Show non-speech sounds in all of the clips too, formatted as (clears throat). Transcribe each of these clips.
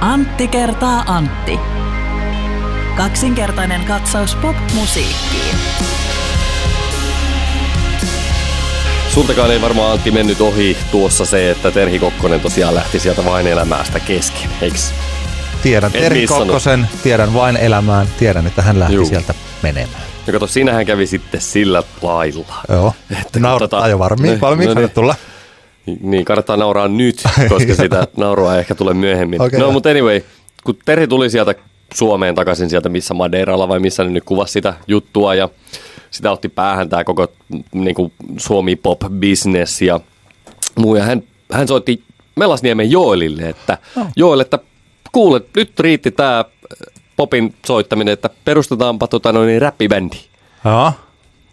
Antti kertaa Antti. Kaksinkertainen katsaus pop-musiikkiin. Sultakaan ei varmaan Antti mennyt ohi tuossa se, että Terhi Kokkonen tosiaan lähti sieltä vain elämästä kesken, eiks? Tiedän Terhi. Kokkosen, tiedän vain elämään, tiedän, että hän lähti Juu. sieltä menemään. Ja kato, siinähän kävi sitten sillä lailla. Joo, Että naurattaa tota- jo varmi, Ne- valmiiksi no niin. no, tulla. Niin, kannattaa nauraa nyt, (laughs) koska sitä naurua ei ehkä tulee myöhemmin. Okei, no, mutta anyway, kun Terhi tuli sieltä Suomeen takaisin sieltä, missä Madeiralla vai missä ne nyt kuvasi sitä juttua ja sitä otti päähän tämä koko niin kuin Suomi pop business ja muu. Ja hän, hän soitti Melasniemen Joelille, että Oh. Joel, että kuule, nyt riitti tämä popin soittaminen, että perustetaanpa tota noin räppibändi. Joo.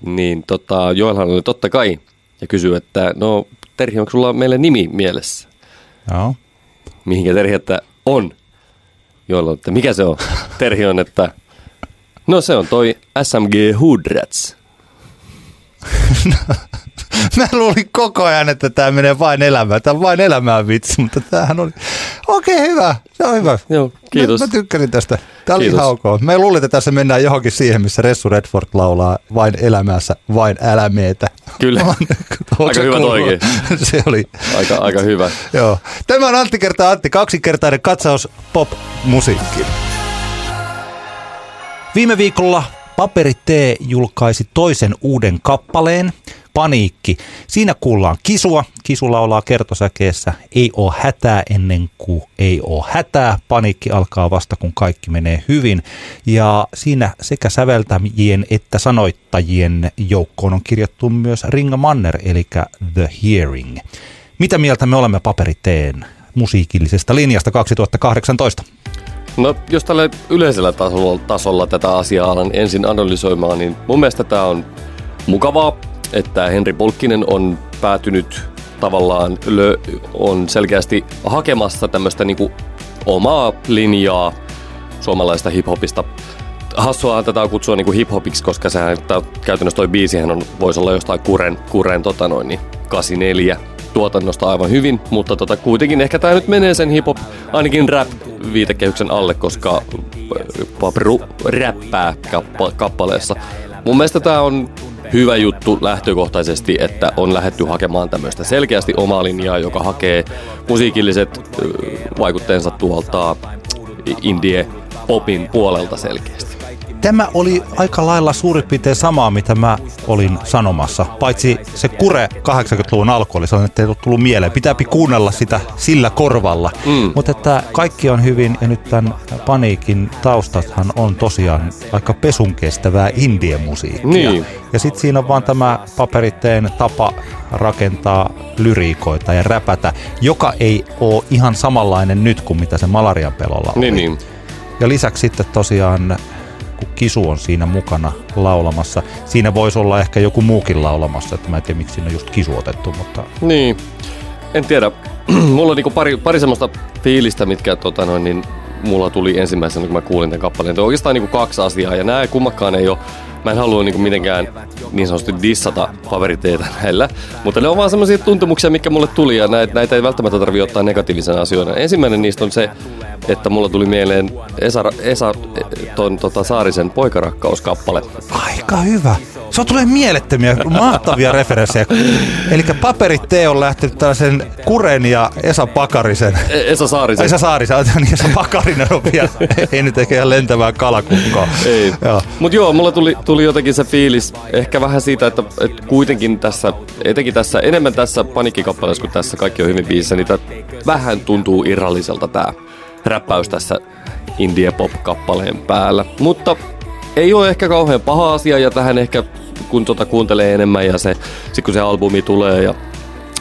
Niin tota, Joelhan oli totta kai ja kysyi, että no Terhi, onko sulla meille nimi mielessä? Joo. Mihinkä Terhi, että on. Joella, että mikä se on? (laughs) Terhi on, että no se on toi SMG Hoodrats. (laughs) (laughs) (laughs) Mä luulin koko ajan, että tämä menee vain elämään. Tämä on vain elämään vitsi, mutta tämähän oli... Okei, hyvä. Se on hyvä. Joo, kiitos. Mä, mä tykkäsin tästä. Tämä oli ihan ok. Me luulin, että tässä mennään johonkin siihen, missä Ressu Redford laulaa vain elämässä, vain älämeetä. Kyllä. (laughs) Aika hyvä toikin. (laughs) Se oli. Aika, aika hyvä. Joo. Tämä on Antti kertaa Antti, kaksinkertainen katsaus pop-musiikkiin. Viime viikolla Paperi T julkaisi toisen uuden kappaleen, Paniikki. Siinä kuullaan kisua. Kisu laulaa kertosäkeessä, ei oo hätää ennen kuin ei oo hätää. Paniikki alkaa vasta, kun kaikki menee hyvin. Ja siinä sekä säveltäjien että sanoittajien joukkoon on kirjattu myös Ringa Manner, eli The Hearing. Mitä mieltä me olemme paperiteen musiikillisesta linjasta 2018? No, jos tällä yleisellä tasolla, tasolla tätä asiaa alan ensin analysoimaan, niin mun mielestä tämä on mukavaa, että Henri Polkkinen on päätynyt tavallaan, lö, on selkeästi hakemassa tämmöistä niinku omaa linjaa suomalaista hiphopista. Hassuahan tätä kutsua niinku hiphopiksi, koska sehän tää, käytännössä toi biisihän on, voisi olla jostain Kuren, Kuren tota noin, niin 84 tuotannosta aivan hyvin, mutta tota, kuitenkin ehkä tämä nyt menee sen hip-hop, ainakin rap viitekehyksen alle, koska Papru räppää kappa, kappaleessa. Mun mielestä tämä on hyvä juttu lähtökohtaisesti, että on lähetty hakemaan tämmöistä selkeästi omaa linjaa, joka hakee musiikilliset vaikutteensa tuolta indie popin puolelta selkeästi. Tämä oli aika lailla suurin piirtein samaa, mitä mä olin sanomassa. Paitsi se kure 80-luvun alku oli sellainen, että ei tullut mieleen. Pitääpi kuunnella sitä sillä korvalla. Mm. Mutta että kaikki on hyvin ja nyt tämän paniikin taustathan on tosiaan aika pesun kestävää indie-musiikkia. Niin. Ja sitten siinä on vaan tämä paperitteen tapa rakentaa lyriikoita ja räpätä, joka ei ole ihan samanlainen nyt kuin mitä se malarian pelolla oli. Niin, niin. Ja lisäksi sitten tosiaan, kun Kisu on siinä mukana laulamassa, siinä voisi olla ehkä joku muukin laulamassa, että mä en tiedä miksi siinä on just Kisu otettu, mutta Niin, en tiedä. (clears throat) mulla on niinku pari, pari semmoista fiilistä, mitkä tota noin, niin mulla tuli ensimmäisenä, kun mä kuulin tämän kappaleen. Tuo on oikeastaan niinku kaksi asiaa, ja nämä kummakkaan ei ole Mä en halua niinku mitenkään niin sanotusti dissata favoriteita näillä, mutta ne on vaan semmoisia tuntemuksia, mikä mulle tuli, ja näitä, näitä ei välttämättä tarvitse ottaa negatiivisena asioina. Ensimmäinen niistä on se, että mulla tuli mieleen Esa, Esa ton, tota, Saarisen poikarakkauskappale. aika hyvä. Se tulee mielettömiä, mahtavia referenssejä. Eli paperit T on lähtenyt tällaisen Kuren ja Esa Pakarisen. E- Esa Saarisen. Esa Saarisen, niin Esa Pakarinen on vielä. Ei nyt ehkä ihan lentävää kalakukkoa. Ei. Mutta joo, mulla tuli, tuli jotenkin se fiilis, ehkä vähän siitä, että, että kuitenkin tässä, etenkin tässä, enemmän tässä panikkikappaleessa kuin tässä kaikki on hyvin biisissä, niin vähän tuntuu irralliselta tää räppäys tässä indie pop-kappaleen päällä. Mutta ei ole ehkä kauhean paha asia ja tähän ehkä kun tota kuuntelee enemmän ja se, sit kun se albumi tulee ja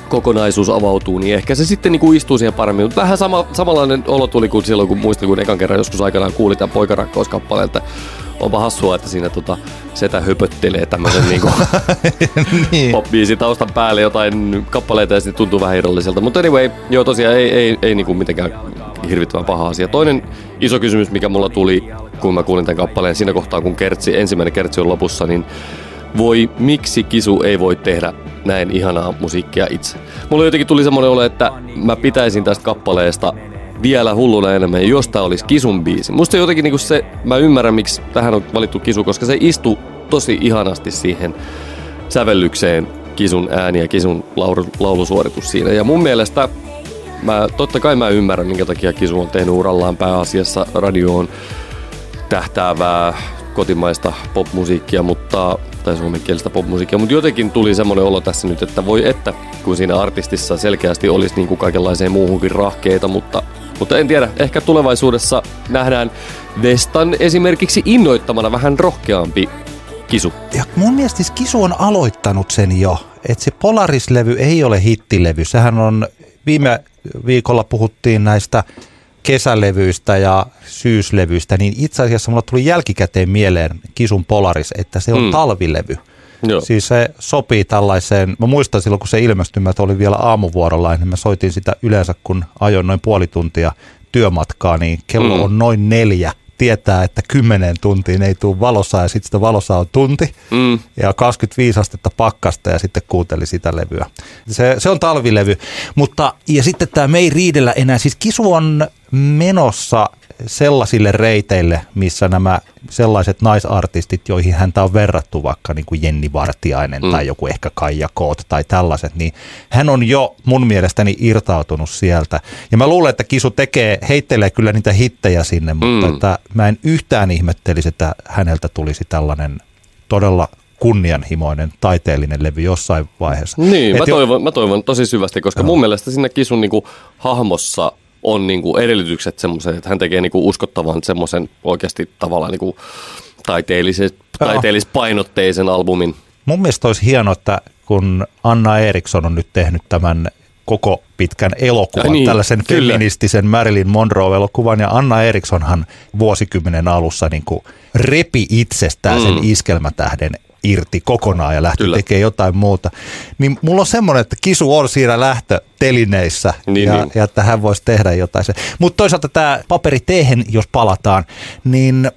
kokonaisuus avautuu, niin ehkä se sitten niinku istuu siihen paremmin. Mutta vähän sama, samanlainen olo tuli kuin silloin, kun muistin, kun ekan kerran joskus aikanaan kuuli tämän poikarakkauskappaleen, että onpa hassua, että siinä tota, setä höpöttelee tämmöisen niinku (laughs) niin. pop-biisin taustan päälle jotain kappaleita ja sitten tuntuu vähän irralliselta. Mutta anyway, joo tosiaan ei, ei, ei niinku mitenkään hirvittävän paha asia. Toinen iso kysymys, mikä mulla tuli, kun mä kuulin tämän kappaleen siinä kohtaa, kun kertsi, ensimmäinen kertsi on lopussa, niin voi, miksi Kisu ei voi tehdä näin ihanaa musiikkia itse. Mulla jotenkin tuli semmoinen olo, että mä pitäisin tästä kappaleesta vielä hulluna enemmän, jos tää olisi Kisun biisi. Musta jotenkin niinku se, mä ymmärrän miksi tähän on valittu Kisu, koska se istuu tosi ihanasti siihen sävellykseen Kisun ääni ja Kisun laulu, laulusuoritus siinä. Ja mun mielestä mä, totta kai mä ymmärrän, minkä takia Kisu on tehnyt urallaan pääasiassa radioon tähtäävää kotimaista popmusiikkia, mutta, tai suomenkielistä popmusiikkia, mutta jotenkin tuli semmoinen olo tässä nyt, että voi että, kun siinä artistissa selkeästi olisi niin kuin kaikenlaiseen muuhunkin rahkeita, mutta, mutta en tiedä, ehkä tulevaisuudessa nähdään Vestan esimerkiksi innoittamana vähän rohkeampi kisu. Ja mun mielestä siis Kisu on aloittanut sen jo, että se Polaris-levy ei ole hittilevy. Sehän on, viime viikolla puhuttiin näistä kesälevyistä ja syyslevyistä, niin itse asiassa mulla tuli jälkikäteen mieleen Kisun Polaris, että se on mm. talvilevy. Joo. Siis se sopii tällaiseen, mä muistan silloin kun se ilmestyi, että oli vielä aamuvuorolla, niin mä soitin sitä yleensä kun ajoin noin puoli tuntia työmatkaa, niin kello mm. on noin neljä tietää, että kymmenen tuntiin ei tule valossa ja sitten sitä valossa on tunti mm. ja 25 astetta pakkasta ja sitten kuunteli sitä levyä. Se, se on talvilevy, mutta ja sitten tämä me ei riidellä enää, siis Kisu on menossa sellaisille reiteille, missä nämä sellaiset naisartistit, joihin häntä on verrattu vaikka niin kuin Jenni Vartiainen mm. tai joku ehkä Kaija Koot tai tällaiset, niin hän on jo mun mielestäni irtautunut sieltä. Ja mä luulen, että Kisu tekee, heittelee kyllä niitä hittejä sinne, mutta mm. että mä en yhtään ihmettelisi, että häneltä tulisi tällainen todella kunnianhimoinen taiteellinen levy jossain vaiheessa. Niin, mä toivon, mä toivon tosi syvästi, koska no. mun mielestä siinä Kisun niin kuin, hahmossa on niin kuin edellytykset semmoiset, että hän tekee niin kuin uskottavan semmoisen oikeasti tavallaan niin kuin taiteellis- taiteellispainotteisen albumin. Mun mielestä olisi hienoa, että kun Anna Eriksson on nyt tehnyt tämän koko pitkän elokuvan, ja niin, tällaisen kyllä. feministisen Marilyn Monroe-elokuvan, ja Anna Erikssonhan vuosikymmenen alussa niin kuin repi itsestään mm. sen iskelmätähden irti kokonaan ja lähti Kyllä. tekemään jotain muuta. Niin mulla on semmoinen, että kisu on siinä lähtötelineissä niin, ja, niin. ja että hän voisi tehdä jotain. Mutta toisaalta tämä paperi tehen, jos palataan, niin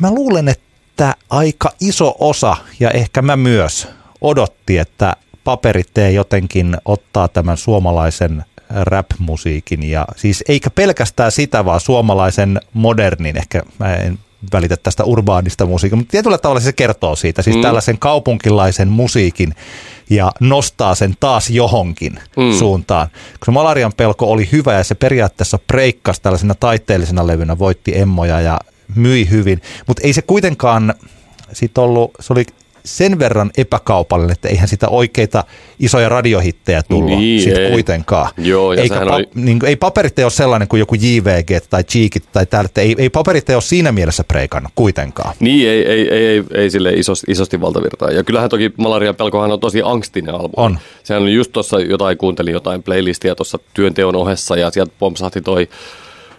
mä luulen, että aika iso osa ja ehkä mä myös odotti, että paperitee jotenkin ottaa tämän suomalaisen rap-musiikin ja siis eikä pelkästään sitä, vaan suomalaisen modernin, ehkä mä en välitä tästä urbaanista musiikista, mutta tietyllä tavalla se kertoo siitä, siis mm. tällaisen kaupunkilaisen musiikin ja nostaa sen taas johonkin mm. suuntaan. Koska Malarian pelko oli hyvä ja se periaatteessa breikkasi tällaisena taiteellisena levynä, voitti emmoja ja myi hyvin, mutta ei se kuitenkaan sit ollut, se oli sen verran epäkaupallinen, että eihän sitä oikeita isoja radiohittejä tullut niin, sit ei. kuitenkaan. Joo, ja Eikä pa- oli... niin, ei paperit ole sellainen kuin joku JVG tai Cheekit tai täältä, ei, ei paperit ole siinä mielessä preikannut kuitenkaan. Niin, ei, ei, ei, ei, ei sille isosti, isosti valtavirtaa. Ja kyllähän toki Malarian pelkohan on tosi angstinen albumi. On. Sehän on just tuossa jotain, kuuntelin jotain playlistia tuossa työnteon ohessa ja sieltä pompsahti toi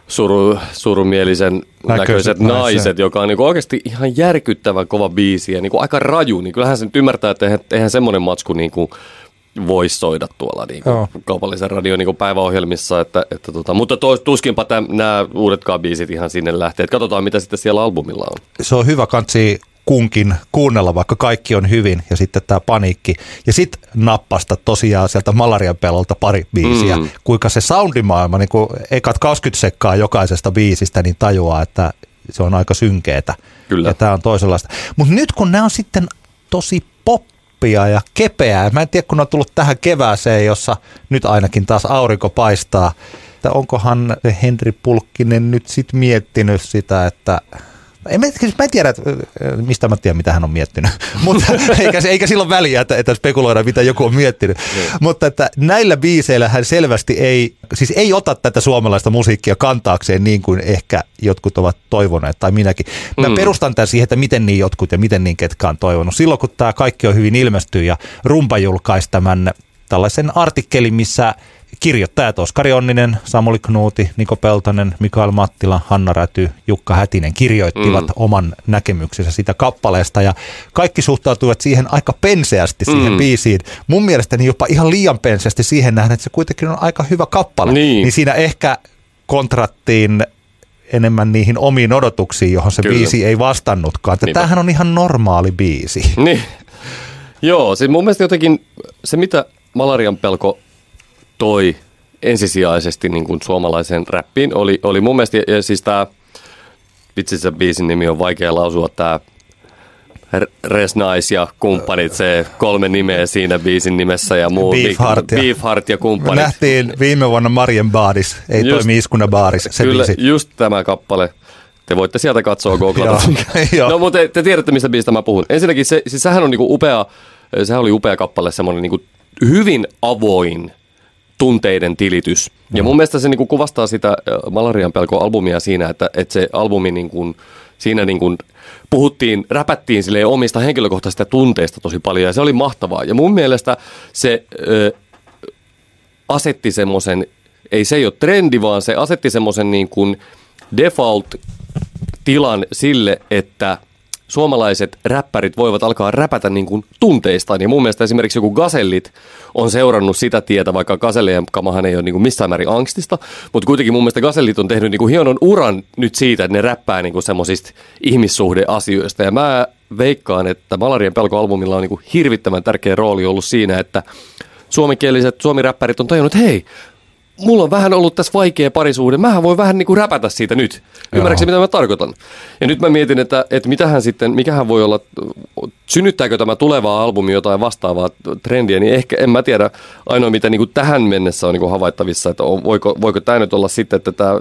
suru, surumielisen näköiset, näköiset naiset, joka on niin oikeasti ihan järkyttävän kova biisi ja niin kuin aika raju, niin kyllähän se nyt ymmärtää, että eihän, eihän semmoinen matsku niin kuin voisi soida tuolla niin kuin kaupallisen radion niin päiväohjelmissa, että, että tota, mutta tos, tuskinpa täm, nämä uudetkaan biisit ihan sinne lähtee. Katsotaan, mitä sitten siellä albumilla on. Se on hyvä kansi kunkin kuunnella, vaikka kaikki on hyvin, ja sitten tämä paniikki. Ja sitten nappasta tosiaan sieltä malarian pelolta pari biisiä. Mm. Kuinka se soundimaailma, niin kuin ekat 20 sekkaa jokaisesta biisistä, niin tajuaa, että se on aika synkeetä. Kyllä. Ja tämä on toisenlaista. Mutta nyt kun nämä on sitten tosi poppia ja kepeää, mä en tiedä kun on tullut tähän kevääseen, jossa nyt ainakin taas aurinko paistaa, että onkohan Henri Pulkkinen nyt sitten miettinyt sitä, että en, siis mä en tiedä, että, mistä mä tiedän, mitä hän on miettinyt, (laughs) mutta eikä, eikä silloin väliä, että, että spekuloida, mitä joku on miettinyt. Niin. Mutta että näillä biiseillä hän selvästi ei, siis ei ota tätä suomalaista musiikkia kantaakseen niin kuin ehkä jotkut ovat toivoneet, tai minäkin. Mä mm. perustan tämän siihen, että miten niin jotkut ja miten niin ketkä on toivonut. Silloin kun tämä kaikki on hyvin ilmestynyt ja Rumpa julkaisi tämän tällaisen artikkelin, missä kirjoittajat Oskari Onninen, Samuli Knuuti, Niko Peltonen, Mikael Mattila, Hanna Räty, Jukka Hätinen kirjoittivat mm. oman näkemyksensä sitä kappaleesta ja kaikki suhtautuivat siihen aika penseästi siihen mm. biisiin. Mun mielestäni jopa ihan liian penseästi siihen nähden, että se kuitenkin on aika hyvä kappale. Niin, niin siinä ehkä kontrattiin enemmän niihin omiin odotuksiin, johon se Kyllä. biisi ei vastannutkaan. Että tämähän on ihan normaali biisi. Niin. Joo, siis mun mielestä jotenkin se, mitä Malarian pelko toi ensisijaisesti niin kuin suomalaiseen räppiin. Oli, oli mun mielestä, ja siis tämä, vitsi se biisin nimi on vaikea lausua, tämä Resnais ja kumppanit, se kolme nimeä siinä biisin nimessä ja muu. Beefheart ja, Beefheart ja kumppanit. Me nähtiin viime vuonna Marien Baadis, ei just, toimi Iskuna Baaris, se Kyllä, biisi. just tämä kappale. Te voitte sieltä katsoa googlata. (laughs) no mutta te, te tiedätte, mistä biisistä mä puhun. Ensinnäkin se, siis sehän on niinku upea, sehän oli upea kappale, semmoinen niinku hyvin avoin tunteiden tilitys. Ja mun mielestä se niinku kuvastaa sitä Malarian pelko-albumia siinä, että, että se albumi niinku, siinä niinku puhuttiin, räpättiin sille omista henkilökohtaisista tunteista tosi paljon ja se oli mahtavaa. Ja mun mielestä se ö, asetti semmoisen, ei se ei ole trendi, vaan se asetti semmoisen niin kuin default-tilan sille, että suomalaiset räppärit voivat alkaa räpätä niin kuin tunteistaan. Ja mun mielestä esimerkiksi joku Gasellit on seurannut sitä tietä, vaikka Gasellien kamahan ei ole niin kuin missään määrin angstista, mutta kuitenkin mun mielestä Gasellit on tehnyt niin kuin hienon uran nyt siitä, että ne räppää niin kuin semmoisista ihmissuhdeasioista. Ja mä veikkaan, että Malarien pelkoalbumilla on niin kuin hirvittävän tärkeä rooli ollut siinä, että suomikieliset suomiräppärit on tajunnut, että hei, mulla on vähän ollut tässä vaikea parisuhde, mähän voi vähän niin kuin räpätä siitä nyt. Ymmärrätkö mitä mä tarkoitan? Ja nyt mä mietin, että, että mitähän sitten, mikähän voi olla, synnyttääkö tämä tuleva albumi jotain vastaavaa trendiä, niin ehkä en mä tiedä. Ainoa mitä niin kuin tähän mennessä on niin kuin havaittavissa, että on, voiko, voiko tämä nyt olla sitten, että tämä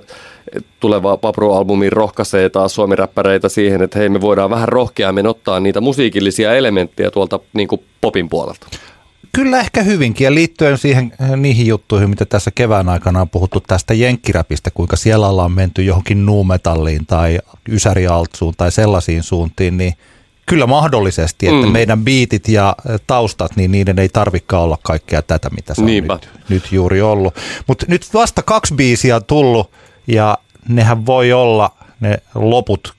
tuleva Papro-albumi rohkaisee taas suomiräppäreitä siihen, että hei me voidaan vähän rohkeammin ottaa niitä musiikillisia elementtejä tuolta niin kuin popin puolelta. Kyllä ehkä hyvinkin ja liittyen siihen, eh, niihin juttuihin, mitä tässä kevään aikana on puhuttu tästä jenkkiräpistä, kuinka siellä ollaan menty johonkin nuumetalliin tai ysärialtsuun tai sellaisiin suuntiin, niin kyllä mahdollisesti, että mm. meidän biitit ja eh, taustat, niin niiden ei tarvikaan olla kaikkea tätä, mitä se on nyt, nyt juuri ollut. Mutta nyt vasta kaksi biisiä on tullut ja nehän voi olla ne loput,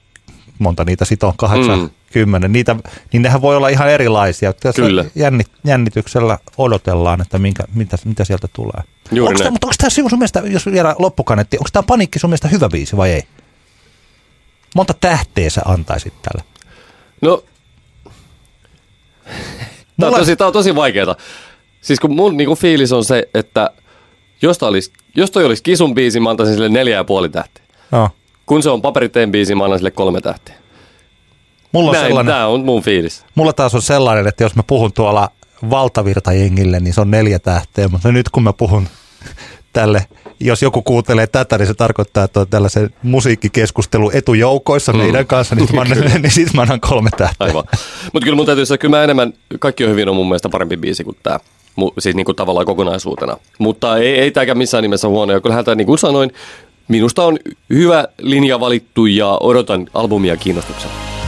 monta niitä sitten on, kahdeksan, mm kymmenen, niitä, niin nehän voi olla ihan erilaisia. Tässä Kyllä. Jännit, jännityksellä odotellaan, että minkä, mitä, mitä sieltä tulee. Juuri onko tämä, mutta onko tämä sun mielestä, jos vielä loppukanetti, onko tämä paniikki sun mielestä hyvä biisi vai ei? Monta tähteä sä antaisit tälle? No, tämä on, tosi, on tosi vaikeaa. Siis kun mun niin fiilis on se, että jos, olisi, jos toi olisi Kisun biisi, mä antaisin sille neljä ja puoli tähteä. No. Kun se on paperiteen biisi, mä annan sille kolme tähteä. Mulla on Näin, sellainen, tämä on mun fiilis. Mulla taas on sellainen, että jos mä puhun tuolla valtavirtajengille, niin se on neljä tähteä, mutta nyt kun mä puhun (laughs) tälle, jos joku kuuntelee tätä, niin se tarkoittaa, että on tällaisen musiikkikeskustelu etujoukoissa mm. meidän kanssa, niin, mä annan, (laughs) niin sit mä annan kolme tähteä. Aivan. Mutta kyllä mun täytyy sanoa, kyllä mä enemmän, kaikki on hyvin on mun mielestä parempi biisi kuin tämä siis niin kuin tavallaan kokonaisuutena. Mutta ei, ei tämäkään missään nimessä huono. Ja kyllähän tämä, niin kuin sanoin, minusta on hyvä linja valittu ja odotan albumia kiinnostuksella.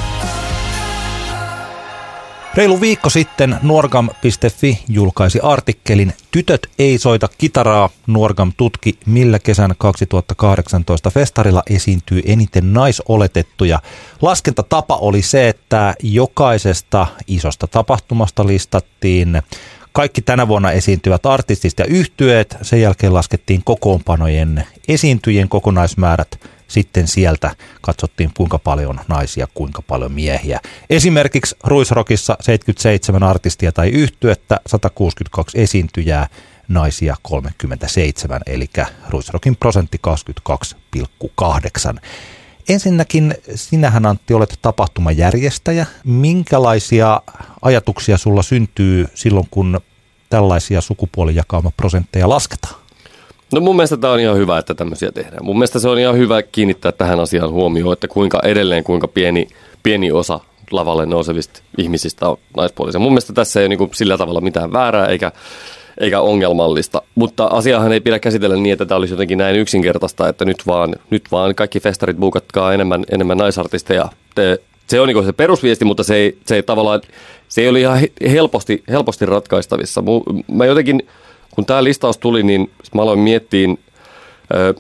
Reilu viikko sitten Nuorgam.fi julkaisi artikkelin Tytöt ei soita kitaraa. Nuorgam tutki, millä kesän 2018 festarilla esiintyy eniten naisoletettuja. Laskentatapa oli se, että jokaisesta isosta tapahtumasta listattiin kaikki tänä vuonna esiintyvät artistit ja yhtyeet. Sen jälkeen laskettiin kokoonpanojen esiintyjien kokonaismäärät sitten sieltä katsottiin kuinka paljon naisia, kuinka paljon miehiä. Esimerkiksi Ruisrokissa 77 artistia tai yhtyettä, 162 esiintyjää, naisia 37, eli Ruisrokin prosentti 22,8. Ensinnäkin sinähän Antti olet tapahtumajärjestäjä. Minkälaisia ajatuksia sulla syntyy silloin, kun tällaisia sukupuolijakauma-prosentteja lasketaan? No mun mielestä tämä on ihan hyvä, että tämmöisiä tehdään. Mun mielestä se on ihan hyvä kiinnittää tähän asiaan huomioon, että kuinka edelleen, kuinka pieni, pieni osa lavalle nousevista ihmisistä on naispuolisia. Mun mielestä tässä ei ole niin sillä tavalla mitään väärää eikä, eikä ongelmallista. Mutta asiahan ei pidä käsitellä niin, että tämä olisi jotenkin näin yksinkertaista, että nyt vaan, nyt vaan kaikki festarit buukatkaa enemmän, enemmän naisartisteja. Te, se on niin se perusviesti, mutta se ei, se ei tavallaan, se ei ole ihan helposti, helposti ratkaistavissa. Mä jotenkin kun tämä listaus tuli, niin mä aloin miettiä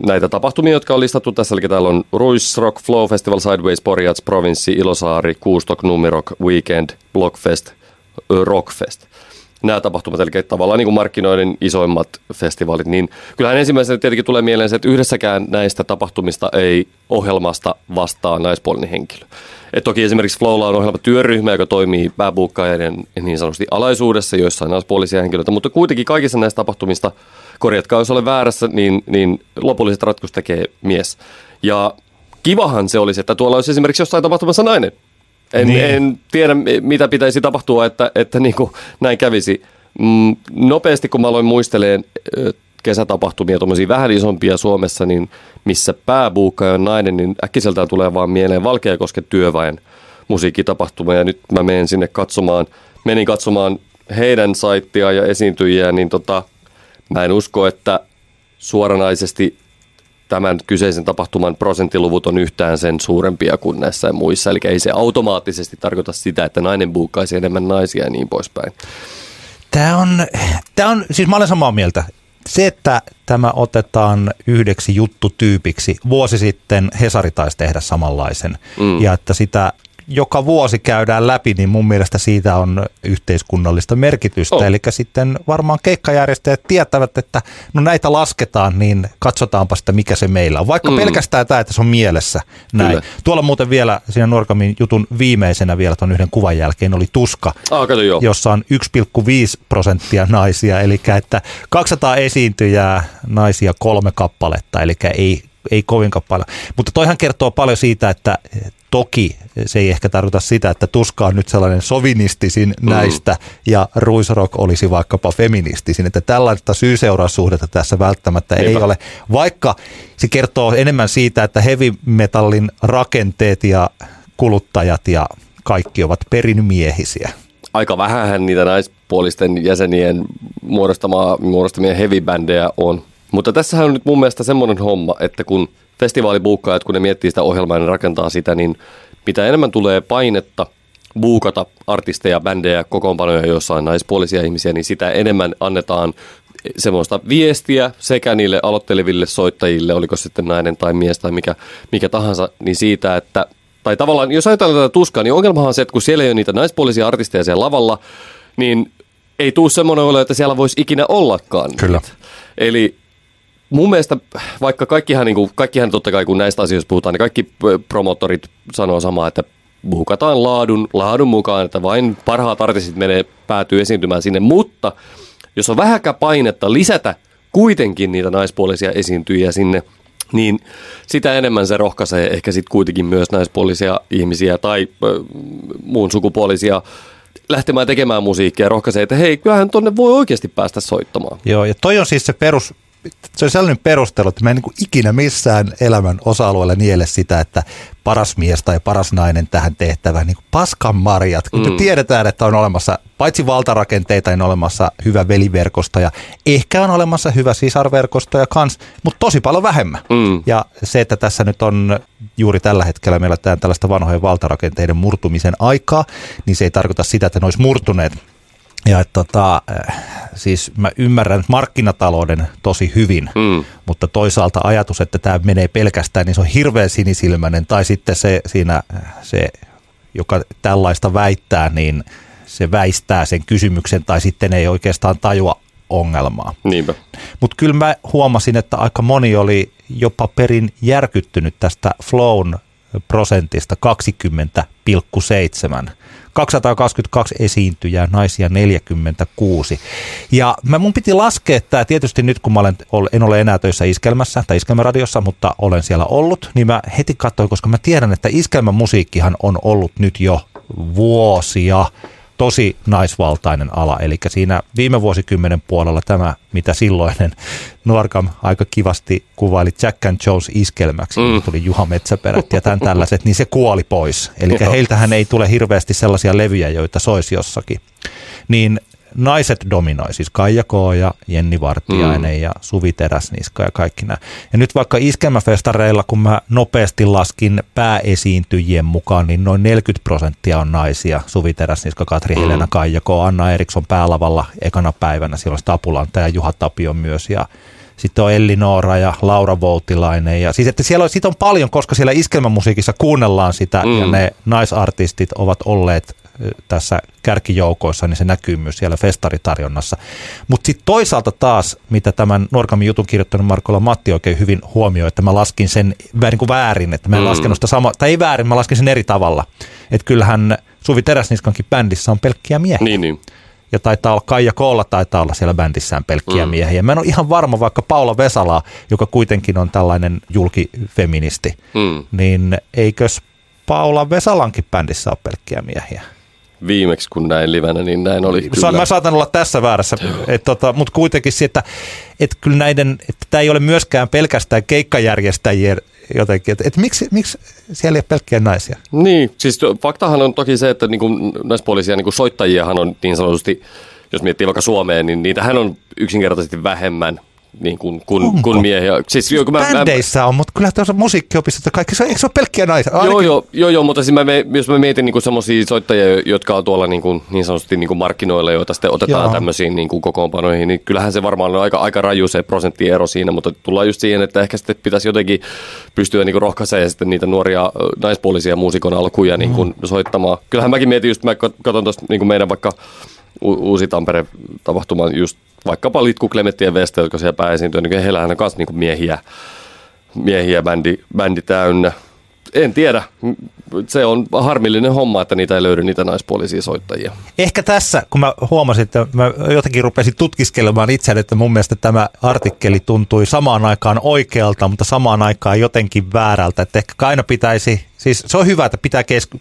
näitä tapahtumia, jotka on listattu tässä. Eli täällä on Ruiz Rock Flow Festival, Sideways, Porjats, Provinssi, Ilosaari, Kuustok, Numirok, Weekend, Blockfest, Rockfest. Nämä tapahtumat, eli tavallaan niin kuin markkinoiden isoimmat festivaalit, niin kyllähän ensimmäisenä tietenkin tulee mieleen se, että yhdessäkään näistä tapahtumista ei ohjelmasta vastaa naispuolinen henkilö. Et toki esimerkiksi Flowlla on ohjelma työryhmä, joka toimii pääbuukkaajien niin sanotusti alaisuudessa, joissa on naispuolisia henkilöitä, mutta kuitenkin kaikissa näistä tapahtumista, korjatkaa jos olen väärässä, niin, niin lopulliset ratkaisut tekee mies. Ja kivahan se olisi, että tuolla olisi esimerkiksi jossain tapahtumassa nainen. En, niin. en tiedä, mitä pitäisi tapahtua, että, että niin kuin näin kävisi. Mm, nopeasti, kun mä aloin muisteleen kesätapahtumia, tuommoisia vähän isompia Suomessa, niin missä pääbuukka on nainen, niin äkkiseltään tulee vaan mieleen Valkeakosken työväen musiikkitapahtuma. Ja nyt mä menen sinne katsomaan, menin katsomaan heidän saittia ja esiintyjiä, niin tota, mä en usko, että suoranaisesti tämän kyseisen tapahtuman prosenttiluvut on yhtään sen suurempia kuin näissä muissa. Eli ei se automaattisesti tarkoita sitä, että nainen buukkaisi enemmän naisia ja niin poispäin. Tämä on, tämä on, siis mä olen samaa mieltä. Se, että tämä otetaan yhdeksi juttutyypiksi, vuosi sitten Hesari taisi tehdä samanlaisen, mm. ja että sitä joka vuosi käydään läpi, niin mun mielestä siitä on yhteiskunnallista merkitystä. Oh. Eli sitten varmaan keikkajärjestäjät tietävät, että no näitä lasketaan, niin katsotaanpa sitä, mikä se meillä on. Vaikka mm. pelkästään tämä, että se on mielessä näin. Kyllä. Tuolla muuten vielä siinä Nuorkamin jutun viimeisenä vielä tuon yhden kuvan jälkeen oli Tuska, ah, kato, joo. jossa on 1,5 prosenttia naisia. Eli että 200 esiintyjää, naisia kolme kappaletta, eli ei ei kovinkaan paljon. Mutta toihan kertoo paljon siitä, että toki se ei ehkä tarkoita sitä, että Tuska on nyt sellainen sovinistisin mm. näistä ja Ruisrock olisi vaikkapa feministisin. Että tällaista syy-seuraussuhdetta tässä välttämättä Eipä. ei ole, vaikka se kertoo enemmän siitä, että heavy metallin rakenteet ja kuluttajat ja kaikki ovat perinmiehisiä. Aika vähän niitä naispuolisten jäsenien muodostamaa, muodostamia heavy-bändejä on. Mutta tässähän on nyt mun mielestä semmoinen homma, että kun festivaalibuukkaajat, kun ne miettii sitä ohjelmaa ja ne rakentaa sitä, niin mitä enemmän tulee painetta buukata artisteja, bändejä, kokoonpanoja, joissa on naispuolisia ihmisiä, niin sitä enemmän annetaan semmoista viestiä sekä niille aloitteleville soittajille, oliko sitten nainen tai mies tai mikä, mikä tahansa, niin siitä, että tai tavallaan, jos ajatellaan tätä tuskaa, niin ongelmahan on se, että kun siellä ei ole niitä naispuolisia artisteja siellä lavalla, niin ei tule semmoinen olo, että siellä voisi ikinä ollakaan. Kyllä. Eli mun mielestä, vaikka kaikkihan, niin kuin, kaikkihan totta kai kun näistä asioista puhutaan, niin kaikki promottorit sanoo samaa, että buukataan laadun, laadun mukaan, että vain parhaat artistit menee, päätyy esiintymään sinne, mutta jos on vähäkä painetta lisätä kuitenkin niitä naispuolisia esiintyjiä sinne, niin sitä enemmän se rohkaisee ehkä sitten kuitenkin myös naispuolisia ihmisiä tai muun sukupuolisia lähtemään tekemään musiikkia ja rohkaisee, että hei, kyllähän tonne voi oikeasti päästä soittamaan. Joo, ja toi on siis se perus, se on sellainen perustelu, että mä en niin ikinä missään elämän osa-alueella niele sitä, että paras mies tai paras nainen tähän tehtävään, niin paskan marjat. Kun mm. tiedetään, että on olemassa paitsi valtarakenteita, niin on olemassa hyvä veliverkosto ja ehkä on olemassa hyvä sisarverkosto ja kans, mutta tosi paljon vähemmän. Mm. Ja se, että tässä nyt on juuri tällä hetkellä meillä tällaista vanhojen valtarakenteiden murtumisen aikaa, niin se ei tarkoita sitä, että ne olisi murtuneet ja että tota, äh, siis mä ymmärrän markkinatalouden tosi hyvin, mm. mutta toisaalta ajatus, että tämä menee pelkästään, niin se on hirveän sinisilmäinen. Tai sitten se, siinä, se, joka tällaista väittää, niin se väistää sen kysymyksen tai sitten ei oikeastaan tajua ongelmaa. Niinpä. Mutta kyllä mä huomasin, että aika moni oli jopa perin järkyttynyt tästä flown prosentista 20,7 222 esiintyjää, naisia 46. Ja mä mun piti laskea että tietysti nyt kun mä olen, en ole enää töissä Iskelmässä tai Iskelmäradiossa, mutta olen siellä ollut, niin mä heti katsoin, koska mä tiedän, että Iskelmän musiikkihan on ollut nyt jo vuosia tosi naisvaltainen ala. Eli siinä viime vuosikymmenen puolella tämä, mitä silloinen (laughs) Nuorkam aika kivasti kuvaili Jack and Jones iskelmäksi, mm. tuli Juha Metsäperät ja tämän tällaiset, niin se kuoli pois. Eli heiltähän ei tule hirveästi sellaisia levyjä, joita soisi jossakin. Niin naiset dominoi, siis Kaija K. ja Jenni Vartiainen mm. ja Suvi Teräsniska ja kaikki nämä. Ja nyt vaikka iskelmäfestareilla, kun mä nopeasti laskin pääesiintyjien mukaan, niin noin 40 prosenttia on naisia. Suvi Teräsniska, Katri mm. Helena, Kaija K. Anna Eriksson päälavalla ekana päivänä. Siellä on Stapulanta ja Juha Tapio myös ja sitten on Elli Noora ja Laura Voutilainen. Ja siis että siellä on, on paljon, koska siellä iskelmämusiikissa kuunnellaan sitä mm. ja ne naisartistit ovat olleet tässä kärkijoukoissa, niin se näkyy myös siellä festaritarjonnassa. Mutta sitten toisaalta taas, mitä tämän Nuorkamin jutun kirjoittanut Markola Matti oikein hyvin huomioi, että mä laskin sen niin kuin väärin, että mä en mm. laskenut sitä sama, tai ei väärin, mä laskin sen eri tavalla. Että kyllähän Suvi Teräsniskankin bändissä on pelkkiä miehiä. Niin, niin ja taitaa olla Kaija Koolla taitaa olla siellä bändissään pelkkiä mm. miehiä. Mä en ole ihan varma, vaikka Paula Vesala, joka kuitenkin on tällainen julkifeministi, mm. niin eikös Paula Vesalankin bändissä ole pelkkiä miehiä? Viimeksi kun näin livenä, niin näin oli kyllä. Mä saatan olla tässä väärässä, tota, mutta kuitenkin se, että, että kyllä näiden, että tämä ei ole myöskään pelkästään keikkajärjestäjien jotenkin, että, että miksi, miksi siellä ei ole pelkkiä naisia? Niin, siis faktahan on toki se, että niin kuin naispuolisia niin kuin soittajiahan on niin sanotusti, jos miettii vaikka Suomeen, niin niitähän on yksinkertaisesti vähemmän – niin kuin, kun, kun miehiä. Siis, jo, kun mä, Bändeissä mä, on, mutta kyllä tuossa musiikkiopistossa kaikki, se, eikö se ole pelkkiä naisia? Ainakin... Joo, joo, joo, joo, mutta siis mä, jos mä mietin niin semmoisia soittajia, jotka on tuolla niin, kuin, niin sanotusti niin kuin markkinoilla, joita sitten otetaan joo. tämmöisiin niin kuin kokoonpanoihin, niin kyllähän se varmaan on aika, aika raju se prosenttiero siinä, mutta tullaan just siihen, että ehkä sitten pitäisi jotenkin pystyä niin rohkaisemaan sitten niitä nuoria naispuolisia muusikon alkuja niin kuin mm. soittamaan. Kyllähän mäkin mietin just, mä katson tuosta niin meidän vaikka Uusi Tampere tapahtuma just vaikkapa Litku Klemettien Veste, jotka siellä pääesiintyy, niin heillähän on myös niin miehiä, miehiä bändi, bändi täynnä. En tiedä. Se on harmillinen homma, että niitä ei löydy niitä naispuolisia soittajia. Ehkä tässä, kun mä huomasin, että mä jotenkin rupesin tutkiskelemaan itse, että mun mielestä tämä artikkeli tuntui samaan aikaan oikealta, mutta samaan aikaan jotenkin väärältä. Että ehkä aina pitäisi, siis se on hyvä, että pitää kesku...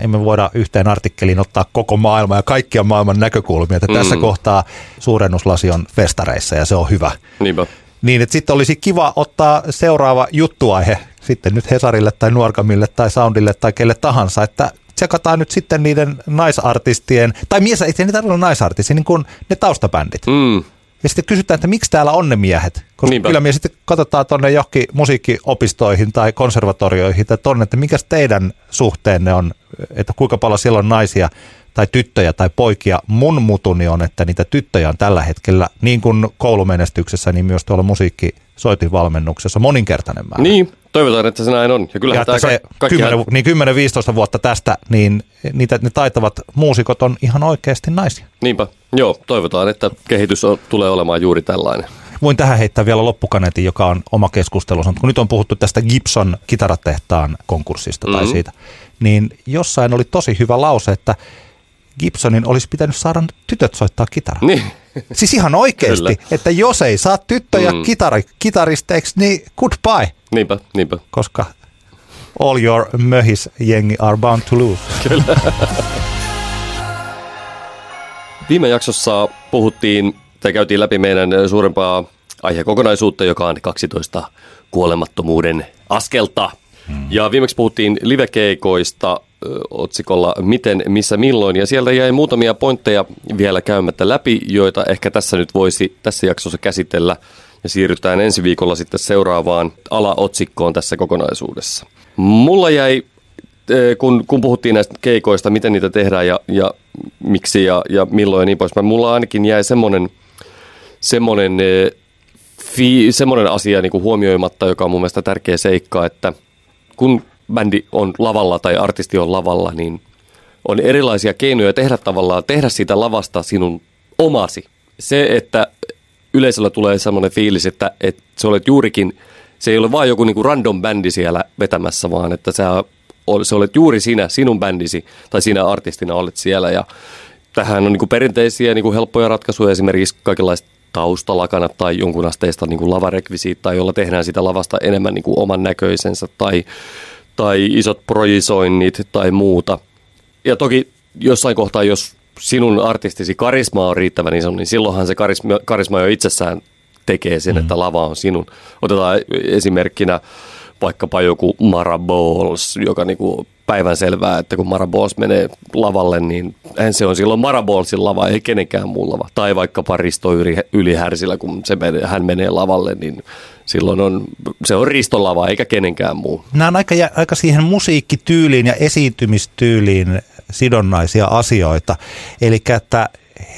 emme voida yhteen artikkeliin ottaa koko maailma ja kaikkia maailman näkökulmia. Että mm. tässä kohtaa suurennuslasi on festareissa ja se on hyvä. Niinpä. Niin, että sitten olisi kiva ottaa seuraava juttuaihe sitten nyt Hesarille tai Nuorkamille tai Soundille tai kelle tahansa, että tsekataan nyt sitten niiden naisartistien, tai mies, ei niitä tarvitse naisartisti, niin kuin ne taustabändit. Mm. Ja sitten kysytään, että miksi täällä on ne miehet? Koska Niinpä. kyllä me sitten katsotaan tuonne johonkin musiikkiopistoihin tai konservatorioihin tai tuonne, että mikä teidän suhteenne on, että kuinka paljon siellä on naisia tai tyttöjä tai poikia. Mun mutuni on, että niitä tyttöjä on tällä hetkellä niin kuin koulumenestyksessä, niin myös tuolla musiikki soitinvalmennuksessa moninkertainen määrä. Niin, toivotaan, että se näin on. Ja kyllähän ja tämä se ka- 10, niin 10-15 vuotta tästä, niin niitä, ne taitavat muusikot on ihan oikeasti naisia. Niinpä, joo, toivotaan, että kehitys on, tulee olemaan juuri tällainen. Voin tähän heittää vielä loppukaneetin, joka on oma keskustelunsa. Kun nyt on puhuttu tästä Gibson kitaratehtaan konkurssista mm-hmm. tai siitä, niin jossain oli tosi hyvä lause, että Gibsonin olisi pitänyt saada tytöt soittaa kitaraa. Niin. Siis ihan oikeasti, Kyllä. että jos ei saa tyttöjä mm. kitari, kitaristeiksi, niin goodbye. Niinpä, niinpä. Koska all your möhis jengi are bound to lose. Kyllä. Viime jaksossa puhuttiin tai käytiin läpi meidän suurempaa aihekokonaisuutta, joka on 12 kuolemattomuuden askelta. Ja viimeksi puhuttiin livekeikoista otsikolla Miten, missä, milloin. Ja sieltä jäi muutamia pointteja vielä käymättä läpi, joita ehkä tässä nyt voisi tässä jaksossa käsitellä. Ja siirrytään ensi viikolla sitten seuraavaan alaotsikkoon tässä kokonaisuudessa. Mulla jäi, kun, kun puhuttiin näistä keikoista, miten niitä tehdään ja, ja miksi ja, ja milloin ja niin poispäin, mulla ainakin jäi semmoinen, semmoinen, semmoinen asia niin kuin huomioimatta, joka on mun mielestä tärkeä seikka, että kun bändi on lavalla tai artisti on lavalla, niin on erilaisia keinoja tehdä tavallaan, tehdä siitä lavasta sinun omasi. Se, että yleisöllä tulee sellainen fiilis, että, että se olet juurikin, se ei ole vain joku niin kuin random bändi siellä vetämässä, vaan että sä, se olet juuri sinä, sinun bändisi tai sinä artistina olet siellä. Ja tähän on niin kuin perinteisiä niin kuin helppoja ratkaisuja, esimerkiksi kaikenlaiset taustalakanat tai jonkun asteista niin kuin lavarekvisiittaa, jolla tehdään sitä lavasta enemmän niin kuin oman näköisensä tai tai isot projisoinnit tai muuta. Ja toki jossain kohtaa, jos sinun artistisi karisma on riittävän iso, niin silloinhan se karisma, karisma jo itsessään tekee sen, mm. että lava on sinun. Otetaan esimerkkinä vaikkapa joku Mara Balls, joka niinku päivän selvää, että kun Mara Balls menee lavalle, niin hän se on silloin Mara Ballsin lava, ei kenenkään muu lava. Tai vaikkapa Risto Ylihärsillä, kun se menee, hän menee lavalle, niin silloin on, se on ristolava eikä kenenkään muu. Nämä on aika, aika siihen musiikkityyliin ja esiintymistyyliin sidonnaisia asioita. Eli että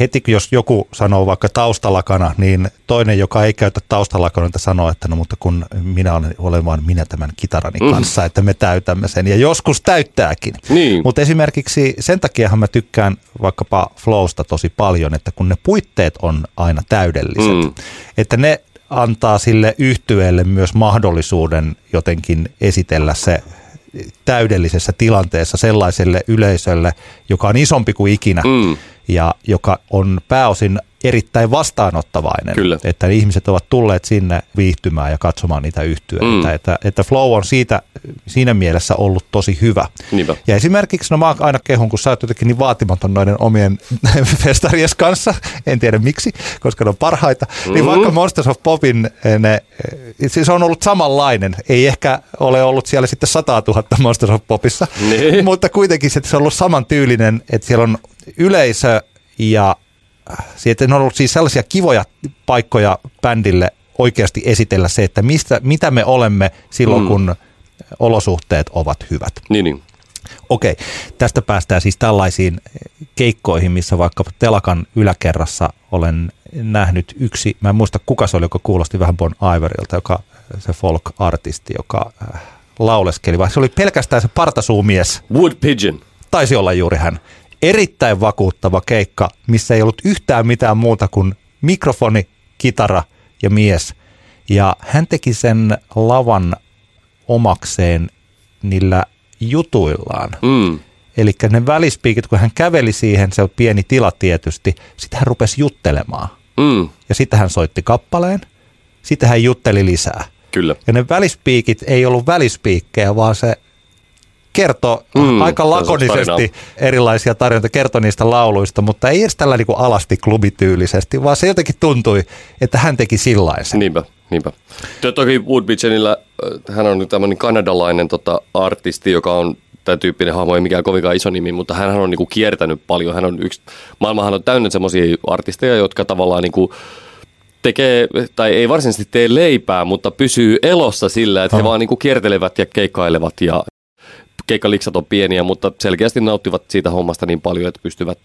heti jos joku sanoo vaikka taustalakana, niin toinen, joka ei käytä taustalakanoita, sanoo, että no mutta kun minä olen, olen vaan minä tämän kitarani mm. kanssa, että me täytämme sen. Ja joskus täyttääkin. Niin. Mutta esimerkiksi sen takiahan mä tykkään vaikkapa Flowsta tosi paljon, että kun ne puitteet on aina täydelliset, mm. että ne antaa sille yhtyeelle myös mahdollisuuden jotenkin esitellä se täydellisessä tilanteessa sellaiselle yleisölle, joka on isompi kuin ikinä mm. Ja joka on pääosin erittäin vastaanottavainen. Kyllä. Että ihmiset ovat tulleet sinne viihtymään ja katsomaan niitä yhtyeitä. Mm. Että, että flow on siitä, siinä mielessä ollut tosi hyvä. Niinpä. Ja esimerkiksi, no mä aina kehun, kun sä oot jotenkin niin vaatimaton noiden omien (laughs) festaries kanssa, en tiedä miksi, koska ne on parhaita, niin mm. niin vaikka Monsters of Popin eh, ne, eh, siis on ollut samanlainen. Ei ehkä ole ollut siellä sitten 100 000 Monsters of Popissa, niin. mutta kuitenkin se on ollut samantyylinen, että siellä on yleisö ja siitä on ollut siis sellaisia kivoja paikkoja bändille oikeasti esitellä se, että mistä, mitä me olemme silloin, mm. kun olosuhteet ovat hyvät. Niin, niin. Okei, tästä päästään siis tällaisiin keikkoihin, missä vaikka Telakan yläkerrassa olen nähnyt yksi, mä en muista kuka se oli, joka kuulosti vähän Bon Iverilta, joka se folk-artisti, joka äh, lauleskeli, vai se oli pelkästään se partasuumies. Wood Pigeon. Taisi olla juuri hän erittäin vakuuttava keikka, missä ei ollut yhtään mitään muuta kuin mikrofoni, kitara ja mies. Ja hän teki sen lavan omakseen niillä jutuillaan. Mm. Eli ne välispiikit, kun hän käveli siihen, se on pieni tila tietysti, sitten hän rupesi juttelemaan. Mm. Ja sitten hän soitti kappaleen, sitten hän jutteli lisää. Kyllä. Ja ne välispiikit ei ollut välispiikkejä, vaan se kertoi mm, aika lakonisesti erilaisia tarjonta, kertoi niistä lauluista, mutta ei edes tällä niin kuin alasti klubityylisesti, vaan se jotenkin tuntui, että hän teki sillaisen. Niinpä, niinpä. Toki Woodbitchenillä, äh, hän on tämmöinen kanadalainen tota, artisti, joka on tämä tyyppinen hahmo ei mikään kovinkaan iso nimi, mutta hän on niinku kiertänyt paljon. Hän on yksi, maailmahan on täynnä semmoisia artisteja, jotka tavallaan niinku tekee, tai ei varsinaisesti tee leipää, mutta pysyy elossa sillä, että oh. he vaan niinku kiertelevät ja keikkailevat ja keikkaliksat on pieniä, mutta selkeästi nauttivat siitä hommasta niin paljon, että pystyvät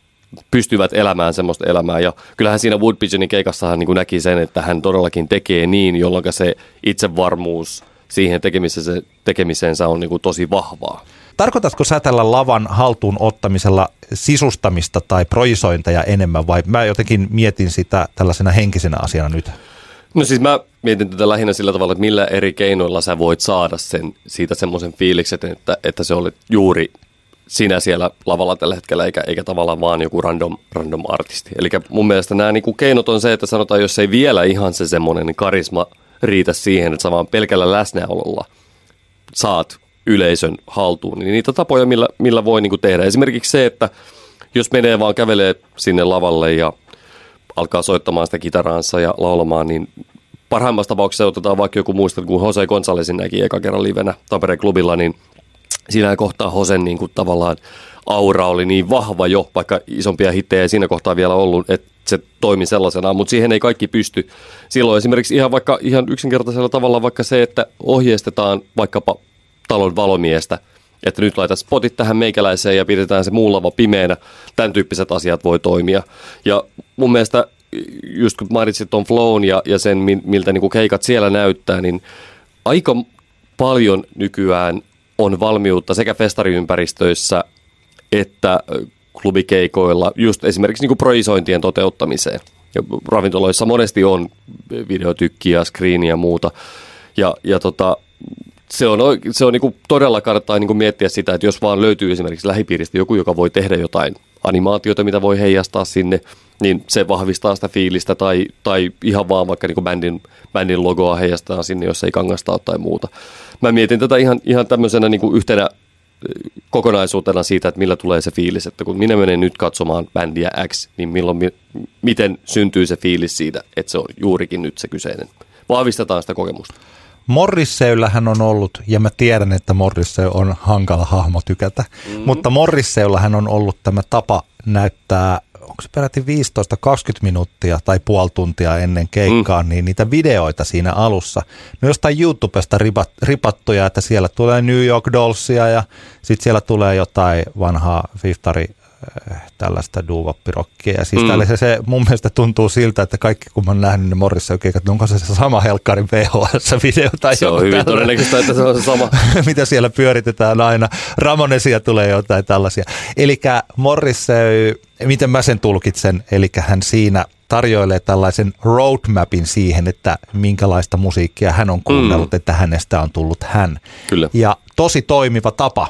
pystyvät elämään semmoista elämää. Ja kyllähän siinä Wood Pigeonin keikassahan niin näki sen, että hän todellakin tekee niin, jolloin se itsevarmuus siihen tekemisensä, tekemisensä on niin kuin tosi vahvaa. Tarkoitatko sä tällä lavan haltuun ottamisella sisustamista tai projisointeja enemmän vai mä jotenkin mietin sitä tällaisena henkisenä asiana nyt? No siis mä mietin tätä lähinnä sillä tavalla, että millä eri keinoilla sä voit saada sen, siitä semmoisen fiiliksen, että, että se oli juuri sinä siellä lavalla tällä hetkellä, eikä, eikä tavallaan vaan joku random, random artisti. Eli mun mielestä nämä niin keinot on se, että sanotaan, jos ei vielä ihan se semmoinen niin karisma riitä siihen, että sä vaan pelkällä läsnäololla saat yleisön haltuun, niin niitä tapoja, millä, millä voi niin tehdä. Esimerkiksi se, että jos menee vaan kävelee sinne lavalle ja alkaa soittamaan sitä kitaraansa ja laulamaan, niin parhaimmassa tapauksessa otetaan vaikka joku muista, kun Jose Gonzalesin näki eka kerran livenä Tampereen klubilla, niin siinä kohtaa Hosen niin kuin tavallaan aura oli niin vahva jo, vaikka isompia hittejä ei siinä kohtaa vielä ollut, että se toimi sellaisena, mutta siihen ei kaikki pysty. Silloin esimerkiksi ihan vaikka ihan yksinkertaisella tavalla vaikka se, että ohjeistetaan vaikkapa talon valomiestä – että nyt laita spotit tähän meikäläiseen ja pidetään se muu lava pimeänä. Tämän tyyppiset asiat voi toimia. Ja mun mielestä just kun mainitsit tuon flown ja, ja sen, miltä niin kuin keikat siellä näyttää, niin aika paljon nykyään on valmiutta sekä festariympäristöissä että klubikeikoilla just esimerkiksi niin kuin projisointien toteuttamiseen. Ja ravintoloissa monesti on videotykkiä, screeniä ja muuta. Ja, ja tota, se on, se on niin kuin todella kannattaa niin kuin miettiä sitä, että jos vaan löytyy esimerkiksi lähipiiristä joku, joka voi tehdä jotain animaatiota, mitä voi heijastaa sinne, niin se vahvistaa sitä fiilistä tai, tai ihan vaan vaikka niin bändin, bändin logoa heijastaa sinne, jos ei kangasta tai muuta. Mä mietin tätä ihan, ihan tämmöisenä niin kuin yhtenä kokonaisuutena siitä, että millä tulee se fiilis, että kun minä menen nyt katsomaan bändiä X, niin milloin, miten syntyy se fiilis siitä, että se on juurikin nyt se kyseinen. Vahvistetaan sitä kokemusta. Morrisseyllähän on ollut, ja mä tiedän, että Morrissey on hankala hahmo tykätä, mm-hmm. mutta Morrisseyllähän on ollut tämä tapa näyttää, onko se peräti 15-20 minuuttia tai puoli tuntia ennen keikkaa, mm. niin niitä videoita siinä alussa. No jostain YouTubesta ripat, ripattuja, että siellä tulee New York Dollsia ja sitten siellä tulee jotain vanhaa Fiftari tällaista duuvappirokkia. Ja siis mm. se, se mun mielestä tuntuu siltä, että kaikki kun mä oon nähnyt ne Morrissa keikat, onko se se sama Helkkarin VHS-video tai Se on hyvin todennäköistä, että se on se sama. (laughs) mitä siellä pyöritetään aina. Ramonesia tulee jotain tällaisia. Eli Morris, miten mä sen tulkitsen, eli hän siinä tarjoilee tällaisen roadmapin siihen, että minkälaista musiikkia hän on kuunnellut, mm. että hänestä on tullut hän. Kyllä. Ja tosi toimiva tapa.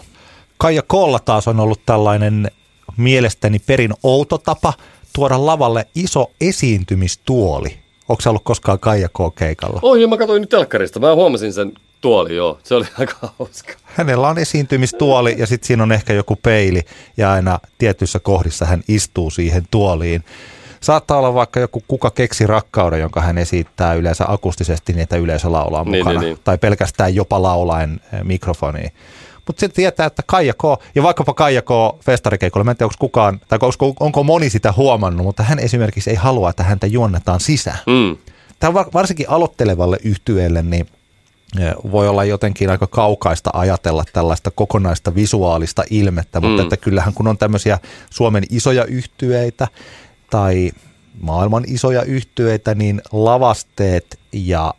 Kaija Kolla taas on ollut tällainen mielestäni perin outo tapa tuoda lavalle iso esiintymistuoli. Onko ollut koskaan Kaija K-keikalla? Oi, mä katsoin nyt telkkarista. Mä huomasin sen tuoli, joo. Se oli (laughs) aika hauska. Hänellä on esiintymistuoli ja sitten siinä on ehkä joku peili ja aina tietyissä kohdissa hän istuu siihen tuoliin. Saattaa olla vaikka joku Kuka keksi rakkauden, jonka hän esittää yleensä akustisesti niin, että yleisö laulaa Niin, mukana. niin, niin. Tai pelkästään jopa laulaen eh, mikrofoniin. Mutta sitten tietää, että Kaija K, ja vaikkapa Kaija K festarikeikolla, mä en tiedä, onko kukaan, tai onko, onko moni sitä huomannut, mutta hän esimerkiksi ei halua, että häntä juonnetaan sisään. Mm. Tämä var- varsinkin aloittelevalle yhtyeelle, niin voi olla jotenkin aika kaukaista ajatella tällaista kokonaista visuaalista ilmettä, mutta Mm. että kyllähän kun on tämmöisiä Suomen isoja yhtyeitä tai maailman isoja yhtyeitä, niin lavasteet ja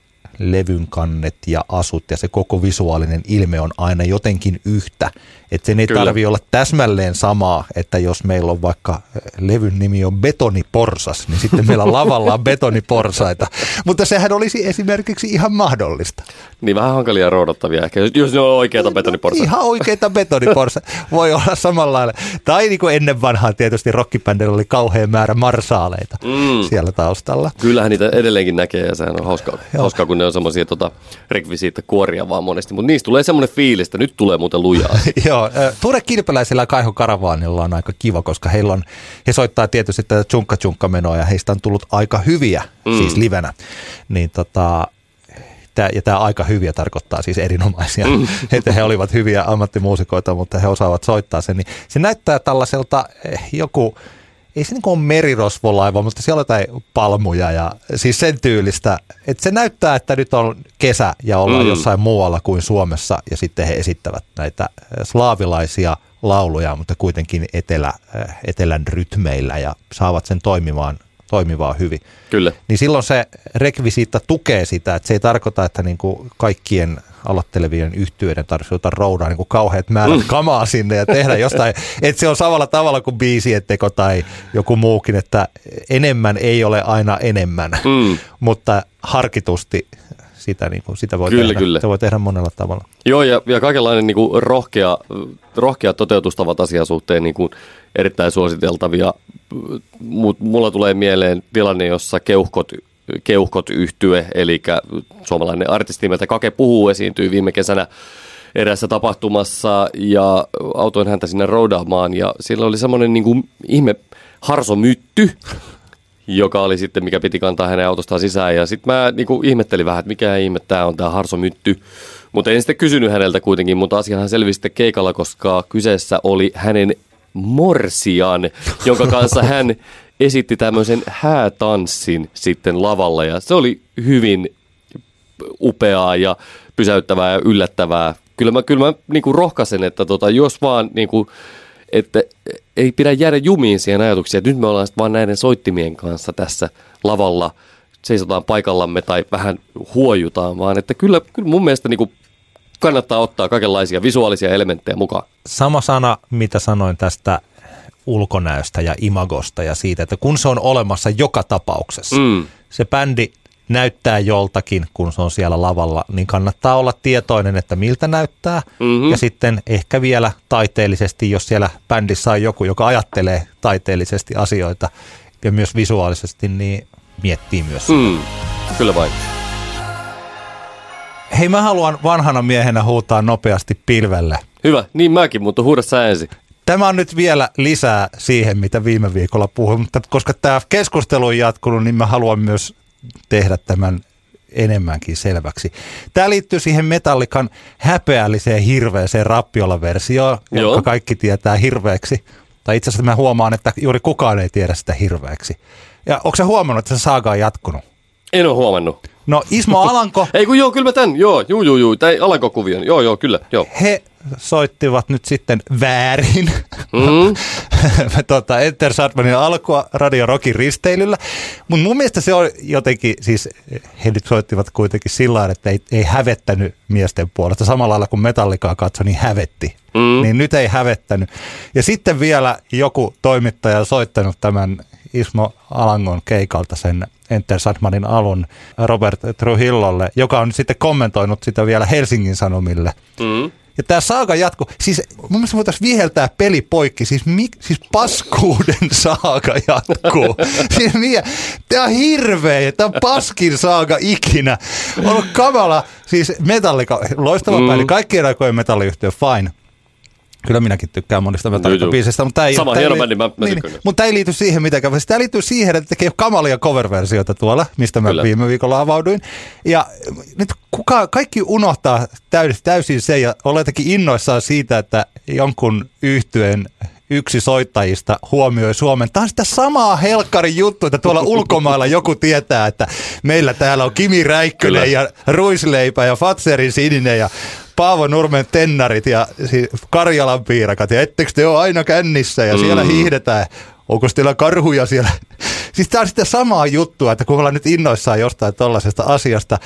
levyn kannet ja asut ja se koko visuaalinen ilme on aina jotenkin yhtä. Että sen ei Kyllä. tarvi olla täsmälleen samaa, että jos meillä on vaikka eh, levyn nimi on Betoniporsas, niin sitten meillä lavalla on (laughs) betoniporsaita. Mutta sehän olisi esimerkiksi ihan mahdollista. Niin vähän hankalia roudattavia ehkä, jos- ne on oikeita betoniporsa. Ihan oikeita betoniporsa (laughs) voi olla samalla lailla. Tai niin kuin ennen vanhaa tietysti rockibändillä oli kauhean määrä marsaaleita Mm. siellä taustalla. Kyllähän niitä edelleenkin näkee ja sehän on hauskaa, hauskaa kun ne on semmoisia tota, rekvisiitta kuoria vaan monesti. Mutta niistä tulee semmoinen fiilis, että nyt tulee muuten lujaa. (laughs) Joo, Ture Kilpeläisellä ja Kaiho Karavaanilla on aika kiva, koska heillä on, he soittaa tietysti tätä tjunkka tjunkka menoa ja heistä on tullut aika hyviä, mm. siis livenä. Niin tota, tää, ja tämä aika hyviä tarkoittaa siis erinomaisia, mm. (laughs) että he olivat hyviä ammattimuusikoita, mutta he osaavat soittaa sen. Niin se näyttää tällaiselta eh, joku, ei se niin ole merirosvolaiva, mutta siellä on jotain palmuja ja siis sen tyylistä. Että se näyttää, että nyt on kesä ja ollaan Mm. jossain muualla kuin Suomessa ja sitten he esittävät näitä eh, slaavilaisia lauluja, mutta kuitenkin etelä, eh, etelän rytmeillä ja saavat sen toimimaan, toimimaan hyvin. Kyllä. Niin silloin se rekvisiitta tukee sitä, että se ei tarkoita, että niin kuin kaikkien aloittelevien yhtyeiden tarvitsisi ottaa roudaa niin kuin kauheat määrät mm. kamaa sinne ja tehdä jostain. (laughs) että se on samalla tavalla kuin biisien teko tai joku muukin, että enemmän ei ole aina enemmän, Mm. mutta harkitusti sitä, niin kuin, sitä voi Kyllä, tehdä. kyllä. Se voi tehdä monella tavalla. Joo, ja, ja kaikenlainen niin kuin rohkea, rohkea toteutustavat asian suhteen niin kuin erittäin suositeltavia. Mulla tulee mieleen tilanne, jossa keuhkot, keuhkot yhtye, eli suomalainen artisti nimeltä Kake Puhuu esiintyi viime kesänä eräässä tapahtumassa ja autoin häntä sinne roudaamaan ja siellä oli semmoinen niin kuin ihme harsomytty, joka oli sitten, mikä piti kantaa hänen autostaan sisään. Ja sitten mä niinku ihmettelin vähän, että mikä ihme tämä on tämä harsomytty. Mutta en sitten kysynyt häneltä kuitenkin, mutta asiahan selvisi sitten keikalla, koska kyseessä oli hänen morsian, jonka kanssa hän esitti tämmöisen häätanssin sitten lavalla. Ja se oli hyvin upeaa ja pysäyttävää ja yllättävää. Kyllä mä, kyllä mä niinku rohkaisen, että tota, jos vaan niinku, että ei pidä jäädä jumiin siihen ajatuksiin, että nyt me ollaan vaan näiden soittimien kanssa tässä lavalla, seisotaan paikallamme tai vähän huojutaan, vaan että kyllä, kyllä mun mielestä niinku kannattaa ottaa kaikenlaisia visuaalisia elementtejä mukaan. Sama sana, mitä sanoin tästä ulkonäöstä ja imagosta ja siitä, että kun se on olemassa joka tapauksessa, Mm. se bändi näyttää joltakin, kun se on siellä lavalla, niin kannattaa olla tietoinen, että miltä näyttää. Mhm. Ja sitten ehkä vielä taiteellisesti, jos siellä bändissä on joku, joka ajattelee taiteellisesti asioita ja myös visuaalisesti, niin miettii myös. Mm. Mm. Kyllä vain. Hei, mä haluan vanhana miehenä huutaa nopeasti pilvelle. Hyvä, niin mäkin, mutta huuda sä ensin. Tämä on nyt vielä lisää siihen, mitä viime viikolla puhuin, mutta koska tämä keskustelu on jatkunut, niin mä haluan myös tehdä tämän enemmänkin selväksi. Tämä liittyy siihen Metallikan häpeälliseen hirveeseen rappiola-versioon, Joo. jonka kaikki tietää hirveäksi. Tai itse asiassa mä huomaan, että juuri kukaan ei tiedä sitä hirveäksi. Ja onko se huomannut, että se saaga on jatkunut? En ole huomannut. No Ismo (laughs) Alanko, Ei kun joo, kyllä mä tän, joo, juu, juu, juu, tämä Alanko-kuvion, joo, joo, kyllä, joo. he soittivat nyt sitten väärin Mm. (laughs) tota, Enter Sandmanin alkua Radio Rockin risteilyllä. Mutta mun mielestä se on jotenkin, siis he nyt soittivat kuitenkin sillä lailla, että ei, ei hävettänyt miesten puolesta. Samalla lailla kun Metallikaa katsoi, niin hävetti. Mm. Niin nyt ei hävettänyt. Ja sitten vielä joku toimittaja on soittanut tämän Ismo Alangon keikalta sen Enter Sandmanin alun Robert Trujillolle, joka on sitten kommentoinut sitä vielä Helsingin Sanomille. Mm. Ja tämä saaga jatkuu. Siis mun mielestä voitaisiin viheltää peli poikki. Siis, mik, siis paskuuden (laughs) saaga jatkuu. (laughs) siis mikä, tämä on hirveä. Tämä on paskin saaga ikinä. On ollut kamala. Siis metallika, loistava mm. päivä. Kaikkien aikojen metalliyhtiö, fine. Kyllä minäkin tykkään monista Metallica-biisistä, mutta tämä ei, Sama tää hieno ei, bändi, mä- mä niin, tykkään. mutta tämä ei liity siihen mitenkään. Tämä liittyy siihen, että tekee kamalia cover-versioita tuolla, mistä mä Kyllä. viime viikolla avauduin. Ja nyt kuka, kaikki unohtaa täysin, täysin se ja on jotenkin innoissaan siitä, että jonkun yhtyeen yksi soittajista huomioi Suomen. Tämä on sitä samaa helkkarin juttu, että tuolla (laughs) ulkomailla joku tietää, että meillä täällä on Kimi Räikkönen Kyllä. ja Ruisleipä ja Fatserin sininen ja Paavo Nurmen tennarit ja siis Karjalan piirakat. Ja ettekö te ole aina kännissä ja siellä Mm. hiihdetään. Onko teillä karhuja siellä? (laughs) Siis tämä on sitä samaa juttua, että kun ollaan nyt innoissaan jostain tollaisesta asiasta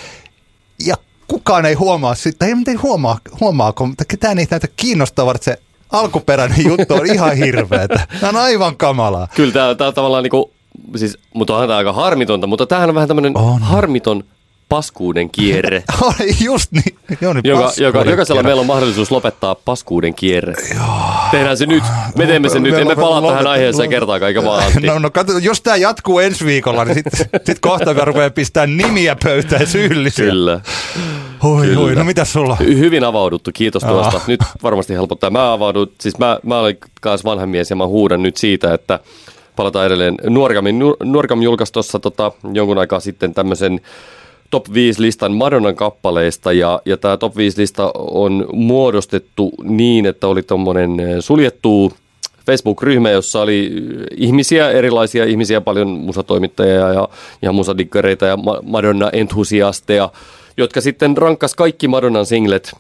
ja kukaan ei huomaa sitä, ei, ei huomaa, huomaako, mutta ketään ei näitä kiinnostavaa, että se alkuperäinen juttu on ihan hirveetä. (laughs) Tämä on aivan kamalaa. Kyllä tämä, tämä on tavallaan niinku, siis, mutta onhan tämä aika harmitonta, mutta tämähän on vähän tämmöinen On. harmiton paskuuden kierre. (laughs) Just niin. Joo, niin Joka, joka, jokaisella kierre. meillä on mahdollisuus lopettaa paskuuden kierre. Tehdään se nyt. Me teemme sen nyt. Me Emme lopet- palaa tähän lopet- aiheeseen lopet- kertaakaan, eikä vaan Antti. No, no katso, jos tämä jatkuu ensi viikolla, niin sitten sit kohta me rupeaa pistää nimiä pöytään syyllisiä. Kyllä. Hui, Kyllä. hui, no mitä sulla? Hy- Hyvin avauduttu, kiitos Aa. tuosta. Nyt varmasti helpottaa. Mä avaudun, siis mä, mä olen kanssa vanha mies ja mä huudan nyt siitä, että palataan edelleen. Nuorgamin, Nu- Nuorgam julkaisi tuossa tota, jonkun aikaa sitten tämmöisen top 5 listan Madonnan kappaleista ja, ja tämä top 5 lista on muodostettu niin, että oli tuommoinen eh, suljettu Facebook-ryhmä, jossa oli ihmisiä, erilaisia ihmisiä, paljon musatoimittajia ja, ja musadikkareita ja Ma- Madonna-entusiasteja, jotka sitten rankkas kaikki Madonnan singlet,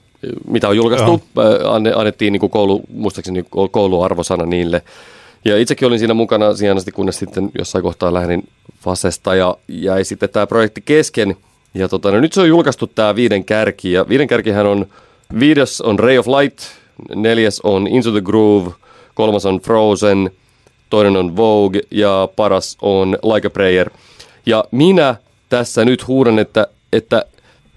mitä on julkaistu, anne, annettiin niin kuin koulu, muistaakseni ko- kouluarvosana niille. Ja itsekin olin siinä mukana siihen asti, kunnes sitten jossain kohtaa lähdin Fasesta ja jäi sitten tämä projekti kesken. Ja tota, no nyt se on julkaistu tämä viiden kärki, ja viiden kärkihän on, viides on Ray of Light, neljäs on Into the Groove, kolmas on Frozen, toinen on Vogue ja paras on Like a Prayer. Ja minä tässä nyt huudan, että, että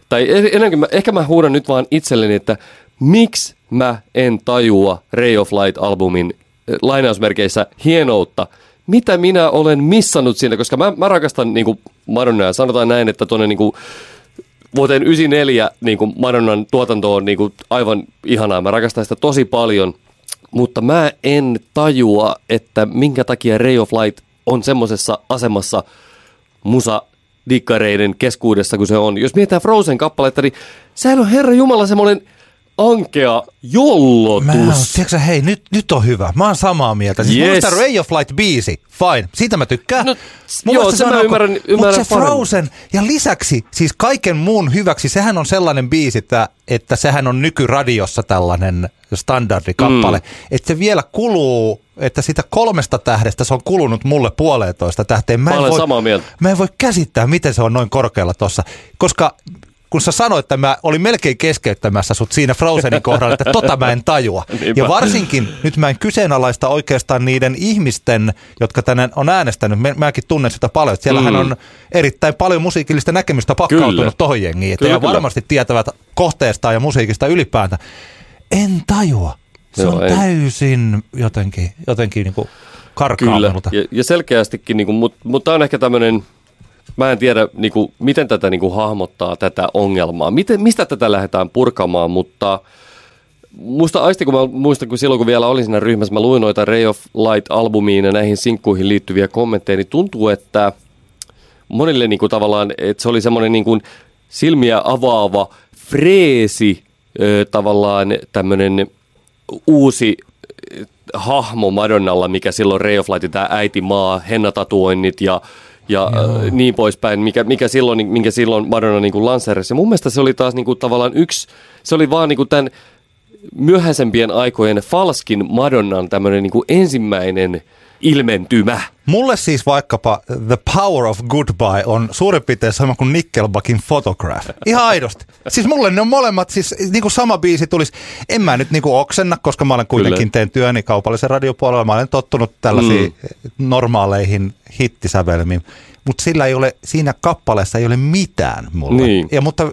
tai e- ennen kuin mä, ehkä mä huudan nyt vaan itselleni, että miksi mä en tajua Ray of Light-albumin eh, lainausmerkeissä hienoutta. Mitä minä olen missannut siinä, koska mä, mä rakastan niin kuin Madonnaa. Sanotaan näin, että tuonne niin kuin vuoteen 94 niin kuin Madonnan tuotanto on niin kuin aivan ihanaa. Mä rakastan sitä tosi paljon, mutta mä en tajua, että minkä takia Ray of Light on semmoisessa asemassa musa dikkareiden keskuudessa kuin se on. Jos mietitään Frozen kappaletta, niin sehän on Herra Jumala semmoinen ankea jollotus. Mä oon, tiedätkö, sä, hei, nyt, nyt on hyvä. Mä oon samaa mieltä. Siis Yes. yes. Ray of Light biisi, fine. Siitä mä tykkään. No, Mun joo, se mä on ymmärrän- ok. ymmärrän Mutta se paremmin. Frozen, ja lisäksi siis kaiken muun hyväksi, sehän on sellainen biisi, että, että sehän on nykyradiossa tällainen standardikappale, mm. että se vielä kuluu, että sitä kolmesta tähdestä se on kulunut mulle puoleentoista tähteen. Mä en olen voi, samaa mieltä. Mä en voi käsittää, miten se on noin korkealla tossa, koska kun sä sanoit, että mä olin melkein keskeyttämässä sut siinä Frozenin kohdalla, että tota mä en tajua. Niinpä. Ja varsinkin nyt mä en kyseenalaista oikeastaan niiden ihmisten, jotka tänne on äänestänyt. Mä- Mäkin tunnen sitä paljon. että Siellähän Mm. on erittäin paljon musiikillista näkemystä pakkautunut tohon jengiin. Että Kyllä, ja kyllä. varmasti tietävät kohteesta ja musiikista ylipäätään. En tajua. Se Joo, on en. täysin jotenkin, jotenkin niin kuin karkaa Kyllä, ja, ja selkeästikin, niin kuin, mutta mut tämä on ehkä tämmöinen, mä en tiedä niin kuin, miten tätä niin kuin, hahmottaa tätä ongelmaa, miten, mistä tätä lähdetään purkamaan, mutta muista aisti, kun mä muistan, kun silloin kun vielä olin siinä ryhmässä, mä luin noita Ray of Light-albumiin ja näihin sinkkuihin liittyviä kommentteja, niin tuntuu, että monille niin kuin, tavallaan, että se oli semmoinen niin kuin, silmiä avaava freesi, ö, tavallaan tämmöinen uusi hahmo Madonnalla, mikä silloin Ray of Light, tämä äitimaa, hennatatuoinnit ja, ja äh, niin poispäin, mikä, mikä silloin, minkä silloin Madonna niin lanseerasi. Mun mielestä se oli taas niin kuin, tavallaan yksi, se oli vaan niin kuin tämän myöhäisempien aikojen Falskin Madonnan tämmöinen niin ensimmäinen ilmentymä. Mulle siis vaikkapa The Power of Goodbye on suurin piirtein sama kuin Nickelbackin Photograph. Ihan aidosti. Siis mulle ne on molemmat, siis niin kuin sama biisi tulisi. En mä nyt niin kuin oksenna, koska mä olen kuitenkin Kyllä. teen työni kaupallisen radiopuolella. Mä olen tottunut tällaisiin mm. normaaleihin hittisävelmiin. Mutta sillä ei ole, siinä kappaleessa ei ole mitään mulle. Niin. Ja, mutta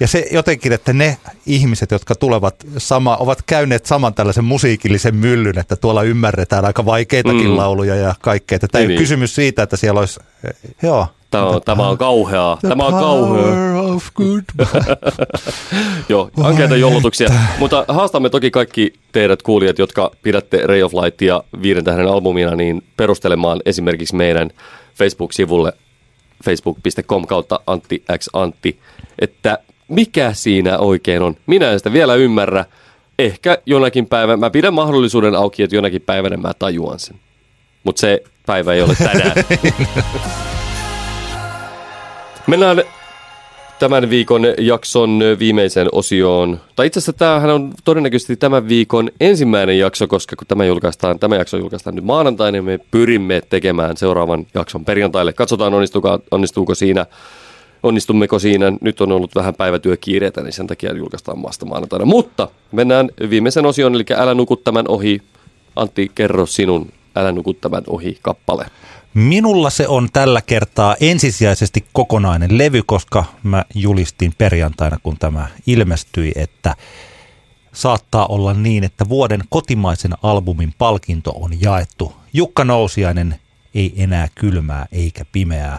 ja se jotenkin, että ne ihmiset, jotka tulevat sama, ovat käyneet saman tällaisen musiikillisen myllyn, että tuolla ymmärretään aika vaikeitakin mm. lauluja ja kaikkea. Tämä ei niin. ole kysymys siitä, että siellä olisi, joo. Tämä on, tämä on kauheaa. Tämä on kauheaa. Of (laughs) Joo, ankeita jollutuksia. Mutta haastamme toki kaikki teidät kuulijat, jotka pidätte Ray of Lightia viiden tähden albumina, niin perustelemaan esimerkiksi meidän Facebook-sivulle facebook.com kautta Antti X Antti, että mikä siinä oikein on. Minä en sitä vielä ymmärrä. Ehkä jonakin päivänä, mä pidän mahdollisuuden auki, että jonakin päivänä mä tajuan sen. Mutta se päivä ei ole tänään. (laughs) Mennään tämän viikon jakson viimeiseen osioon. Tai itse asiassa tämähän on todennäköisesti tämän viikon ensimmäinen jakso, koska kun tämä, julkaistaan, tämä jakso julkaistaan nyt maanantaina, niin me pyrimme tekemään seuraavan jakson perjantaille. Katsotaan onnistuuko, onnistuuko siinä onnistummeko siinä. Nyt on ollut vähän päivätyökiireitä, niin sen takia julkaistaan maasta maanantaina. Mutta mennään viimeisen osion, eli Älä nuku tämän ohi. Antti, kerro sinun Älä nuku tämän ohi kappale. Minulla se on tällä kertaa ensisijaisesti kokonainen levy, koska mä julistin perjantaina, kun tämä ilmestyi, että saattaa olla niin, että vuoden kotimaisen albumin palkinto on jaettu. Jukka Nousiainen ei enää kylmää eikä pimeää.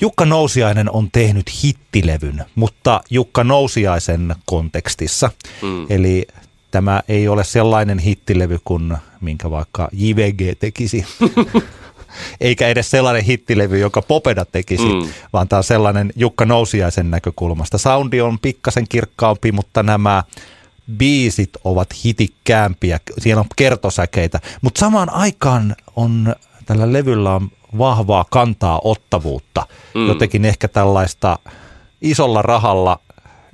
Jukka Nousiainen on tehnyt hittilevyn, mutta Jukka Nousiaisen kontekstissa. Mm. Eli tämä ei ole sellainen hittilevy kuin minkä vaikka JVG tekisi. (laughs) Eikä edes sellainen hittilevy, joka Popeda tekisi, mm. vaan tämä on sellainen Jukka Nousiaisen näkökulmasta. Soundi on pikkasen kirkkaampi, mutta nämä biisit ovat hitikkäämpiä, siellä on kertosäkeitä, mutta samaan aikaan on tällä levyllä on vahvaa kantaa ottavuutta, mm. jotenkin ehkä tällaista isolla rahalla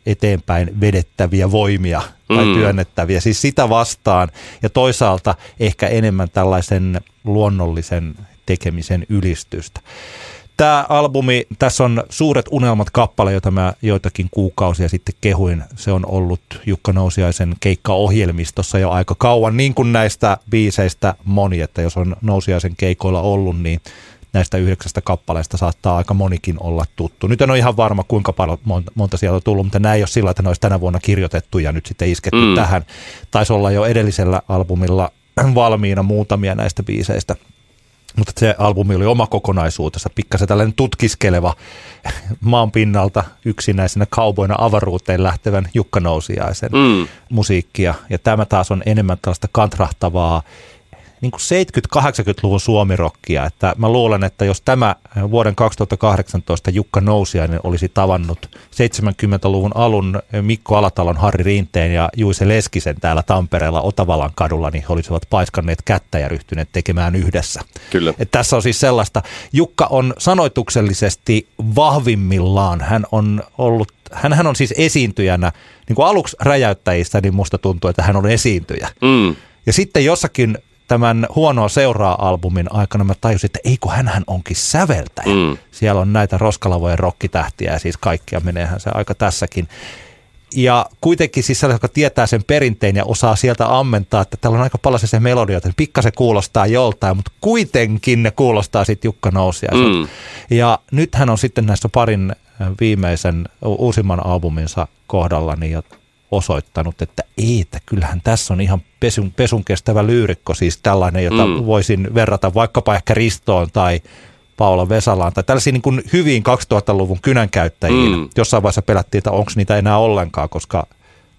eteenpäin vedettäviä voimia tai mm. työnnettäviä, siis sitä vastaan ja toisaalta ehkä enemmän tällaisen luonnollisen tekemisen ylistystä. Tämä albumi, tässä on Suuret unelmat kappale, jota mä joitakin kuukausia sitten kehuin. Se on ollut Jukka Nousiaisen keikkaohjelmistossa jo aika kauan, niin kuin näistä biiseistä moni, että jos on Nousiaisen keikoilla ollut, niin näistä yhdeksästä kappaleesta saattaa aika monikin olla tuttu. Nyt en ole ihan varma, kuinka paljon monta sieltä on tullut, mutta nämä ei ole sillä, että ne olisi tänä vuonna kirjoitettu ja nyt sitten isketty mm. tähän. Taisi olla jo edellisellä albumilla (clears throat) valmiina muutamia näistä biiseistä. Mutta se albumi oli oma kokonaisuutensa, pikkasen tällainen tutkiskeleva maan pinnalta yksinäisenä kauboina avaruuteen lähtevän Jukka Nousiaisen mm. musiikkia. Ja tämä taas on enemmän tällaista kantrahtavaa niin kuin 70-80-luvun suomirokkia. Että mä luulen, että jos tämä vuoden 2018 Jukka Nousiainen olisi tavannut 70-luvun alun Mikko Alatalon, Harri Rinteen ja Juise Leskisen täällä Tampereella Otavalan kadulla, niin he olisivat paiskanneet kättä ja ryhtyneet tekemään yhdessä. Kyllä. Et tässä on siis sellaista. Jukka on sanoituksellisesti vahvimmillaan. Hän on ollut hän on siis esiintyjänä, niin kuin aluksi räjäyttäjistä, niin musta tuntuu, että hän on esiintyjä. Mm. Ja sitten jossakin tämän Huonoa seuraa albumin aikana mä tajusin, että ei kun hänhän onkin säveltäjä. Mm. Siellä on näitä Roskalavojen rokkitähtiä ja siis kaikkia meneehän se aika tässäkin. Ja kuitenkin siis sellainen, joka tietää sen perinteen ja osaa sieltä ammentaa, että täällä on aika paljon se melodia, että pikkasen kuulostaa joltain, mutta kuitenkin ne kuulostaa sitten Jukka Nousiaiselta. Mm. Ja nyt hän on sitten näissä parin viimeisen uusimman albuminsa kohdalla niin osoittanut, että ei, että kyllähän tässä on ihan pesun, pesun kestävä lyyrikko, siis tällainen, jota mm. voisin verrata vaikkapa ehkä Ristoon tai Paula Vesalaan tai tällaisiin niin kuin hyviin 2000-luvun kynänkäyttäjiin. Mm. Jossain vaiheessa pelättiin, että onko niitä enää ollenkaan, koska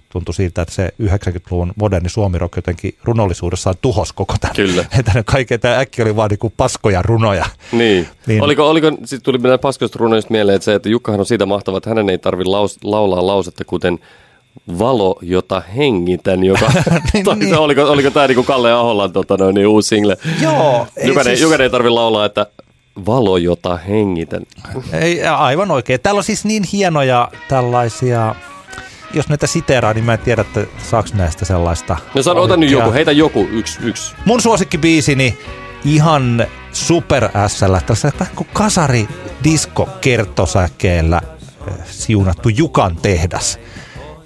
tuntui siltä, että se 90-luvun moderni suomirok jotenkin runollisuudessaan tuhos koko tämän. Kyllä. (laughs) Että kaikkea tämä äkki oli vaan niin paskoja runoja. Niin. niin. Oliko, oliko sitten tuli mitään paskoista runoista mieleen, että se, että Jukkahan on siitä mahtava, että hänen ei tarvitse laus, laulaa lausetta, kuten Valo, jota hengitän, joka, (laughs) niin, tai, niin. oliko, oliko tämä niin kuin Kalle Aholan tota, noin, niin uusi single? Joo. Jokainen, ei, siis... ei tarvitse laulaa, että valo, jota hengitän. Ei, aivan oikein. Täällä on siis niin hienoja tällaisia jos näitä siteeraa, niin mä en tiedä, että saaks näistä sellaista. No sano, ota nyt joku, heitä joku, yksi, yksi. Mun suosikkibiisini ihan super SL, tällaisella vähän kuin kasari disco kertosäkeellä eh, siunattu Jukan tehdas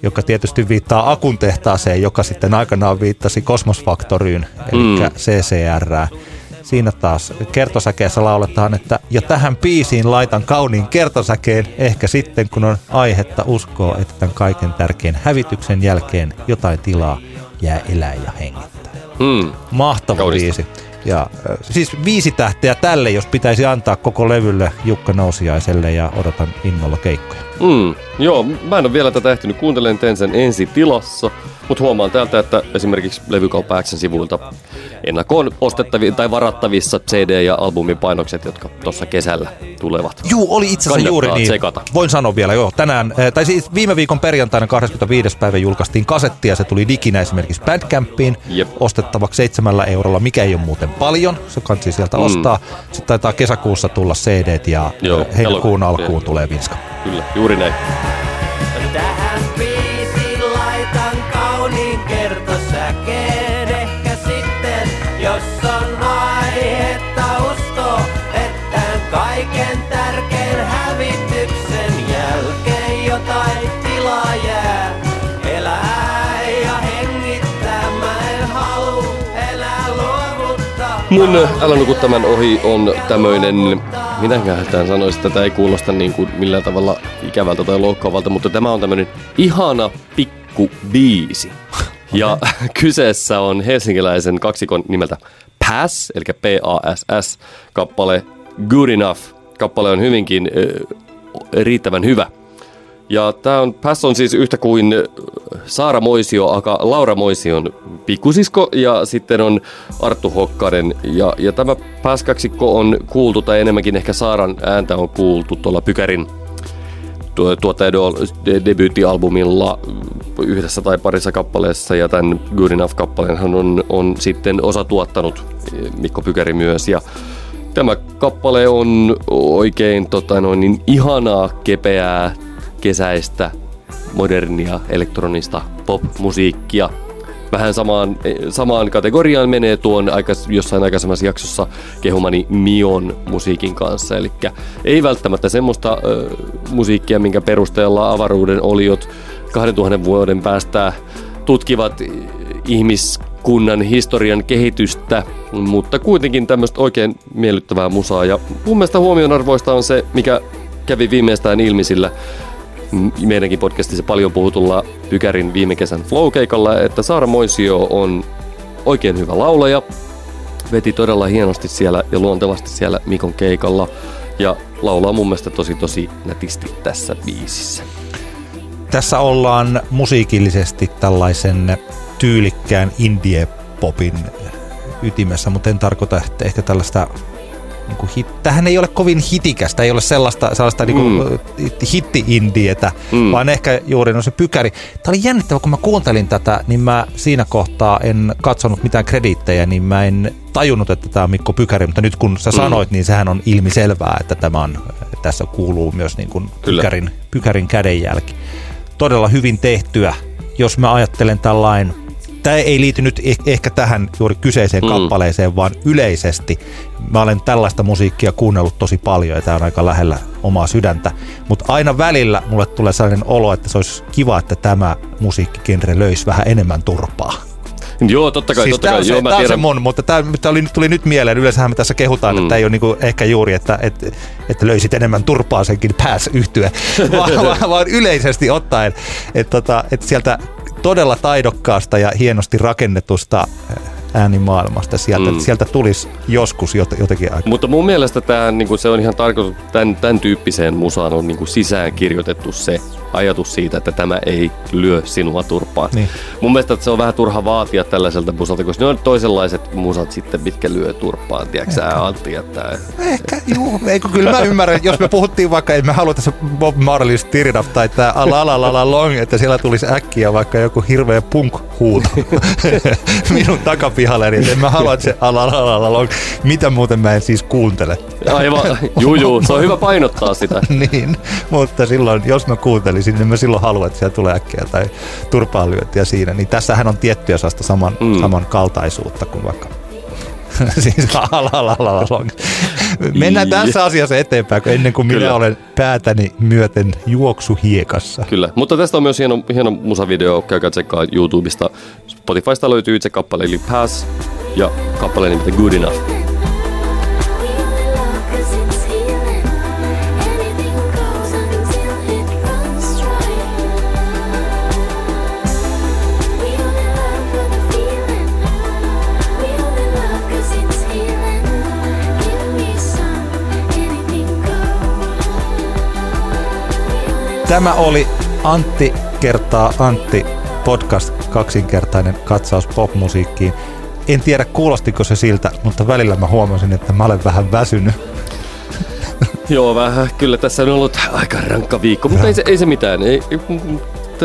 joka tietysti viittaa Akun tehtaaseen, joka sitten aikanaan viittasi Kosmosfaktoryyn, eli mm. CCR. Siinä taas kertosäkeessä lauletaan, että ja tähän biisiin laitan kauniin kertosäkeen, ehkä sitten kun on aihetta uskoa, että tämän kaiken tärkeän hävityksen jälkeen jotain tilaa jää elää ja hengittää. Mm. Mahtava Kaunista. biisi. Ja siis viisi tähteä tälle, jos pitäisi antaa koko levylle Jukka Nousiaiselle ja odotan innolla keikkoja. Mm, joo, mä en ole vielä tätä ehtinyt kuuntelemaan, teen sen ensi tilassa. Mutta huomaan täältä, että esimerkiksi levykauppa Xn sivuilta ennakkoon ostettavissa tai varattavissa CD- ja albumipainokset, jotka tuossa kesällä tulevat. Juu, oli itse asiassa juuri niin. Tsekata. Voin sanoa vielä, joo. Tänään, eh, tai siis viime viikon perjantaina 25. päivä julkaistiin kasetti ja se tuli diginä esimerkiksi Bandcampiin Jep. ostettavaksi seitsemällä eurolla, mikä ei ole muuten paljon. Se kansi sieltä mm. ostaa. Sitten taitaa kesäkuussa tulla CD ja joo, heinäkuun alkuun tulee vinska. Kyllä, juuri näin. Mun Älä nuku tämän ohi on tämmöinen, mitäköhän tämän sanoisi, että tätä ei kuulosta niin kuin millään tavalla ikävältä tai loukkaavalta, mutta tämä on tämmöinen ihana pikku biisi. (laughs) Ja (laughs) kyseessä on helsinkiläisen kaksikon nimeltä Pass, eli P-A-S-S, kappale Good Enough. Kappale on hyvinkin äh, riittävän hyvä. Ja tämä on, Pass on siis yhtä kuin Saara Moisio, aka Laura Moision pikkusisko ja sitten on Arttu Hokkanen. Ja, ja tämä Pass-kaksikko on kuultu, tai enemmänkin ehkä Saaran ääntä on kuultu tuolla Pykärin tuota debyyttialbumilla yhdessä tai parissa kappaleessa ja tämän Good Enough-kappaleen on, on sitten osa tuottanut Mikko Pykäri myös ja Tämä kappale on oikein tota noin, niin ihanaa, kepeää, kesäistä, modernia, elektronista pop-musiikkia. Vähän samaan, samaan kategoriaan menee tuon aika, jossain aikaisemmassa jaksossa kehumani Mion musiikin kanssa. Eli ei välttämättä semmoista ö, musiikkia, minkä perusteella avaruuden oliot 2000 vuoden päästä tutkivat ihmiskunnan historian kehitystä, mutta kuitenkin tämmöistä oikein miellyttävää musaa. Ja mun mielestä huomionarvoista on se, mikä kävi viimeistään ilmi sillä meidänkin podcastissa paljon puhutulla Pykärin viime kesän flow-keikalla, että Saara Moisio on oikein hyvä laulaja, veti todella hienosti siellä ja luontevasti siellä Mikon keikalla ja laulaa mun mielestä tosi tosi nätisti tässä biisissä. Tässä ollaan musiikillisesti tällaisen tyylikkään indie-popin ytimessä, mutta en tarkoita että ehkä tällaista niin kuin hit, tähän ei ole kovin hitikästä, ei ole sellaista, sellaista niin kuin mm. hitti-indietä, mm. vaan ehkä juuri no se pykäri. Tämä oli jännittävä, kun mä kuuntelin tätä, niin mä siinä kohtaa en katsonut mitään krediittejä, niin mä en tajunnut, että tämä on Mikko Pykäri, mutta nyt kun sä mm. sanoit, niin sehän on ilmiselvää, että tämä on, tässä kuuluu myös niin kuin pykärin, pykärin kädenjälki. Todella hyvin tehtyä, jos mä ajattelen tällainen tämä ei liity nyt eh- ehkä tähän juuri kyseiseen mm. kappaleeseen, vaan yleisesti. Mä olen tällaista musiikkia kuunnellut tosi paljon ja tämä on aika lähellä omaa sydäntä. Mutta aina välillä mulle tulee sellainen olo, että se olisi kiva, että tämä musiikkikenre löisi vähän enemmän turpaa. Joo, totta kai, siis totta kai. Se, Joo, mä tiedän. se mun, mutta tämä tuli, tuli nyt mieleen. Yleensähän me tässä kehutaan, mm. että ei ole niinku ehkä juuri, että, että, että löysit enemmän turpaa senkin pääs yhtyä, (laughs) vaan, vaan, vaan, yleisesti ottaen, että, tota, että sieltä todella taidokkaasta ja hienosti rakennetusta äänimaailmasta. Sieltä, mm. sieltä tulisi joskus jotenkin aika. Mutta mun mielestä tämä, niin se on ihan tarkoitus, tämän, tämän tyyppiseen musaan on niin sisään kirjoitettu se ajatus siitä, että tämä ei lyö sinua turpaan. Niin. Mun mielestä että se on vähän turha vaatia tällaiselta musalta, koska ne on toiselaiset musat sitten, mitkä lyö turpaan. Tiedätkö sä Antti? Että... Ehkä, juu. Eikö, kyllä mä ymmärrän, jos me puhuttiin vaikka, että me haluta se Bob Marley's Tirida tai tämä Ala La La Long, että siellä tulisi äkkiä vaikka joku hirveä punk huuto (laughs) minun takapihalleni, että en mä halua, että se alalala, mitä muuten mä en siis kuuntele. Aivan, juu, juu, se on hyvä painottaa sitä. (laughs) niin, mutta silloin, jos mä kuuntelisin, niin mä silloin haluan, että siellä tulee äkkiä tai turpaanlyöntiä siinä. Niin tässähän on tiettyä sellaista saman, mm. samankaltaisuutta kuin vaikka (laughs) siis Mennään tässä asiassa eteenpäin, ennen kuin minä olen päätäni myöten juoksuhiekassa. Kyllä, mutta tästä on myös hieno, hieno musavideo, käykää tsekkaa YouTubesta. Spotifysta löytyy itse kappale eli Pass ja kappale nimeltä Good Enough. Tämä oli Antti kertaa Antti podcast kaksinkertainen katsaus popmusiikkiin. En tiedä kuulostiko se siltä, mutta välillä mä huomasin, että mä olen vähän väsynyt. (laughs) Joo, vähän. Kyllä tässä on ollut aika rankka viikko, mutta ei se, ei se mitään. Ei,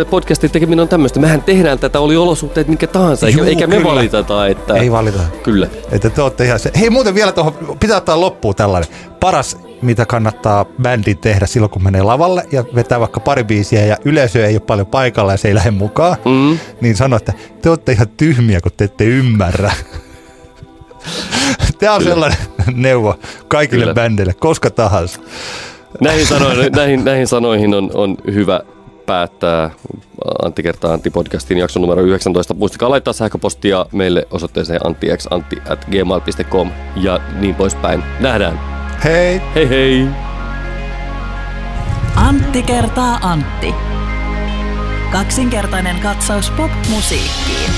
podcastin tekeminen on tämmöistä. Mehän tehdään tätä, oli olosuhteet minkä tahansa, Juu, eikä me valiteta. Että... Ei valita. Kyllä. Että te olette ihan se. Hei muuten vielä tuohon, pitää ottaa loppuun tällainen. Paras, mitä kannattaa bändin tehdä silloin, kun menee lavalle ja vetää vaikka pari biisiä ja yleisö ei ole paljon paikalla ja se ei lähde mukaan, mm. niin sano, että te olette ihan tyhmiä, kun te ette ymmärrä. Tämä on Kyllä. sellainen neuvo kaikille Kyllä. bändille, koska tahansa. Näihin sanoihin, näihin, näihin sanoihin on, on hyvä päättää Antti kertaa Antti podcastin jakson numero 19. Muistakaa laittaa sähköpostia meille osoitteeseen anttixantti at gmail.com ja niin poispäin. Nähdään. Hei! Hei hei! Antti kertaa Antti. Kaksinkertainen katsaus pop-musiikkiin.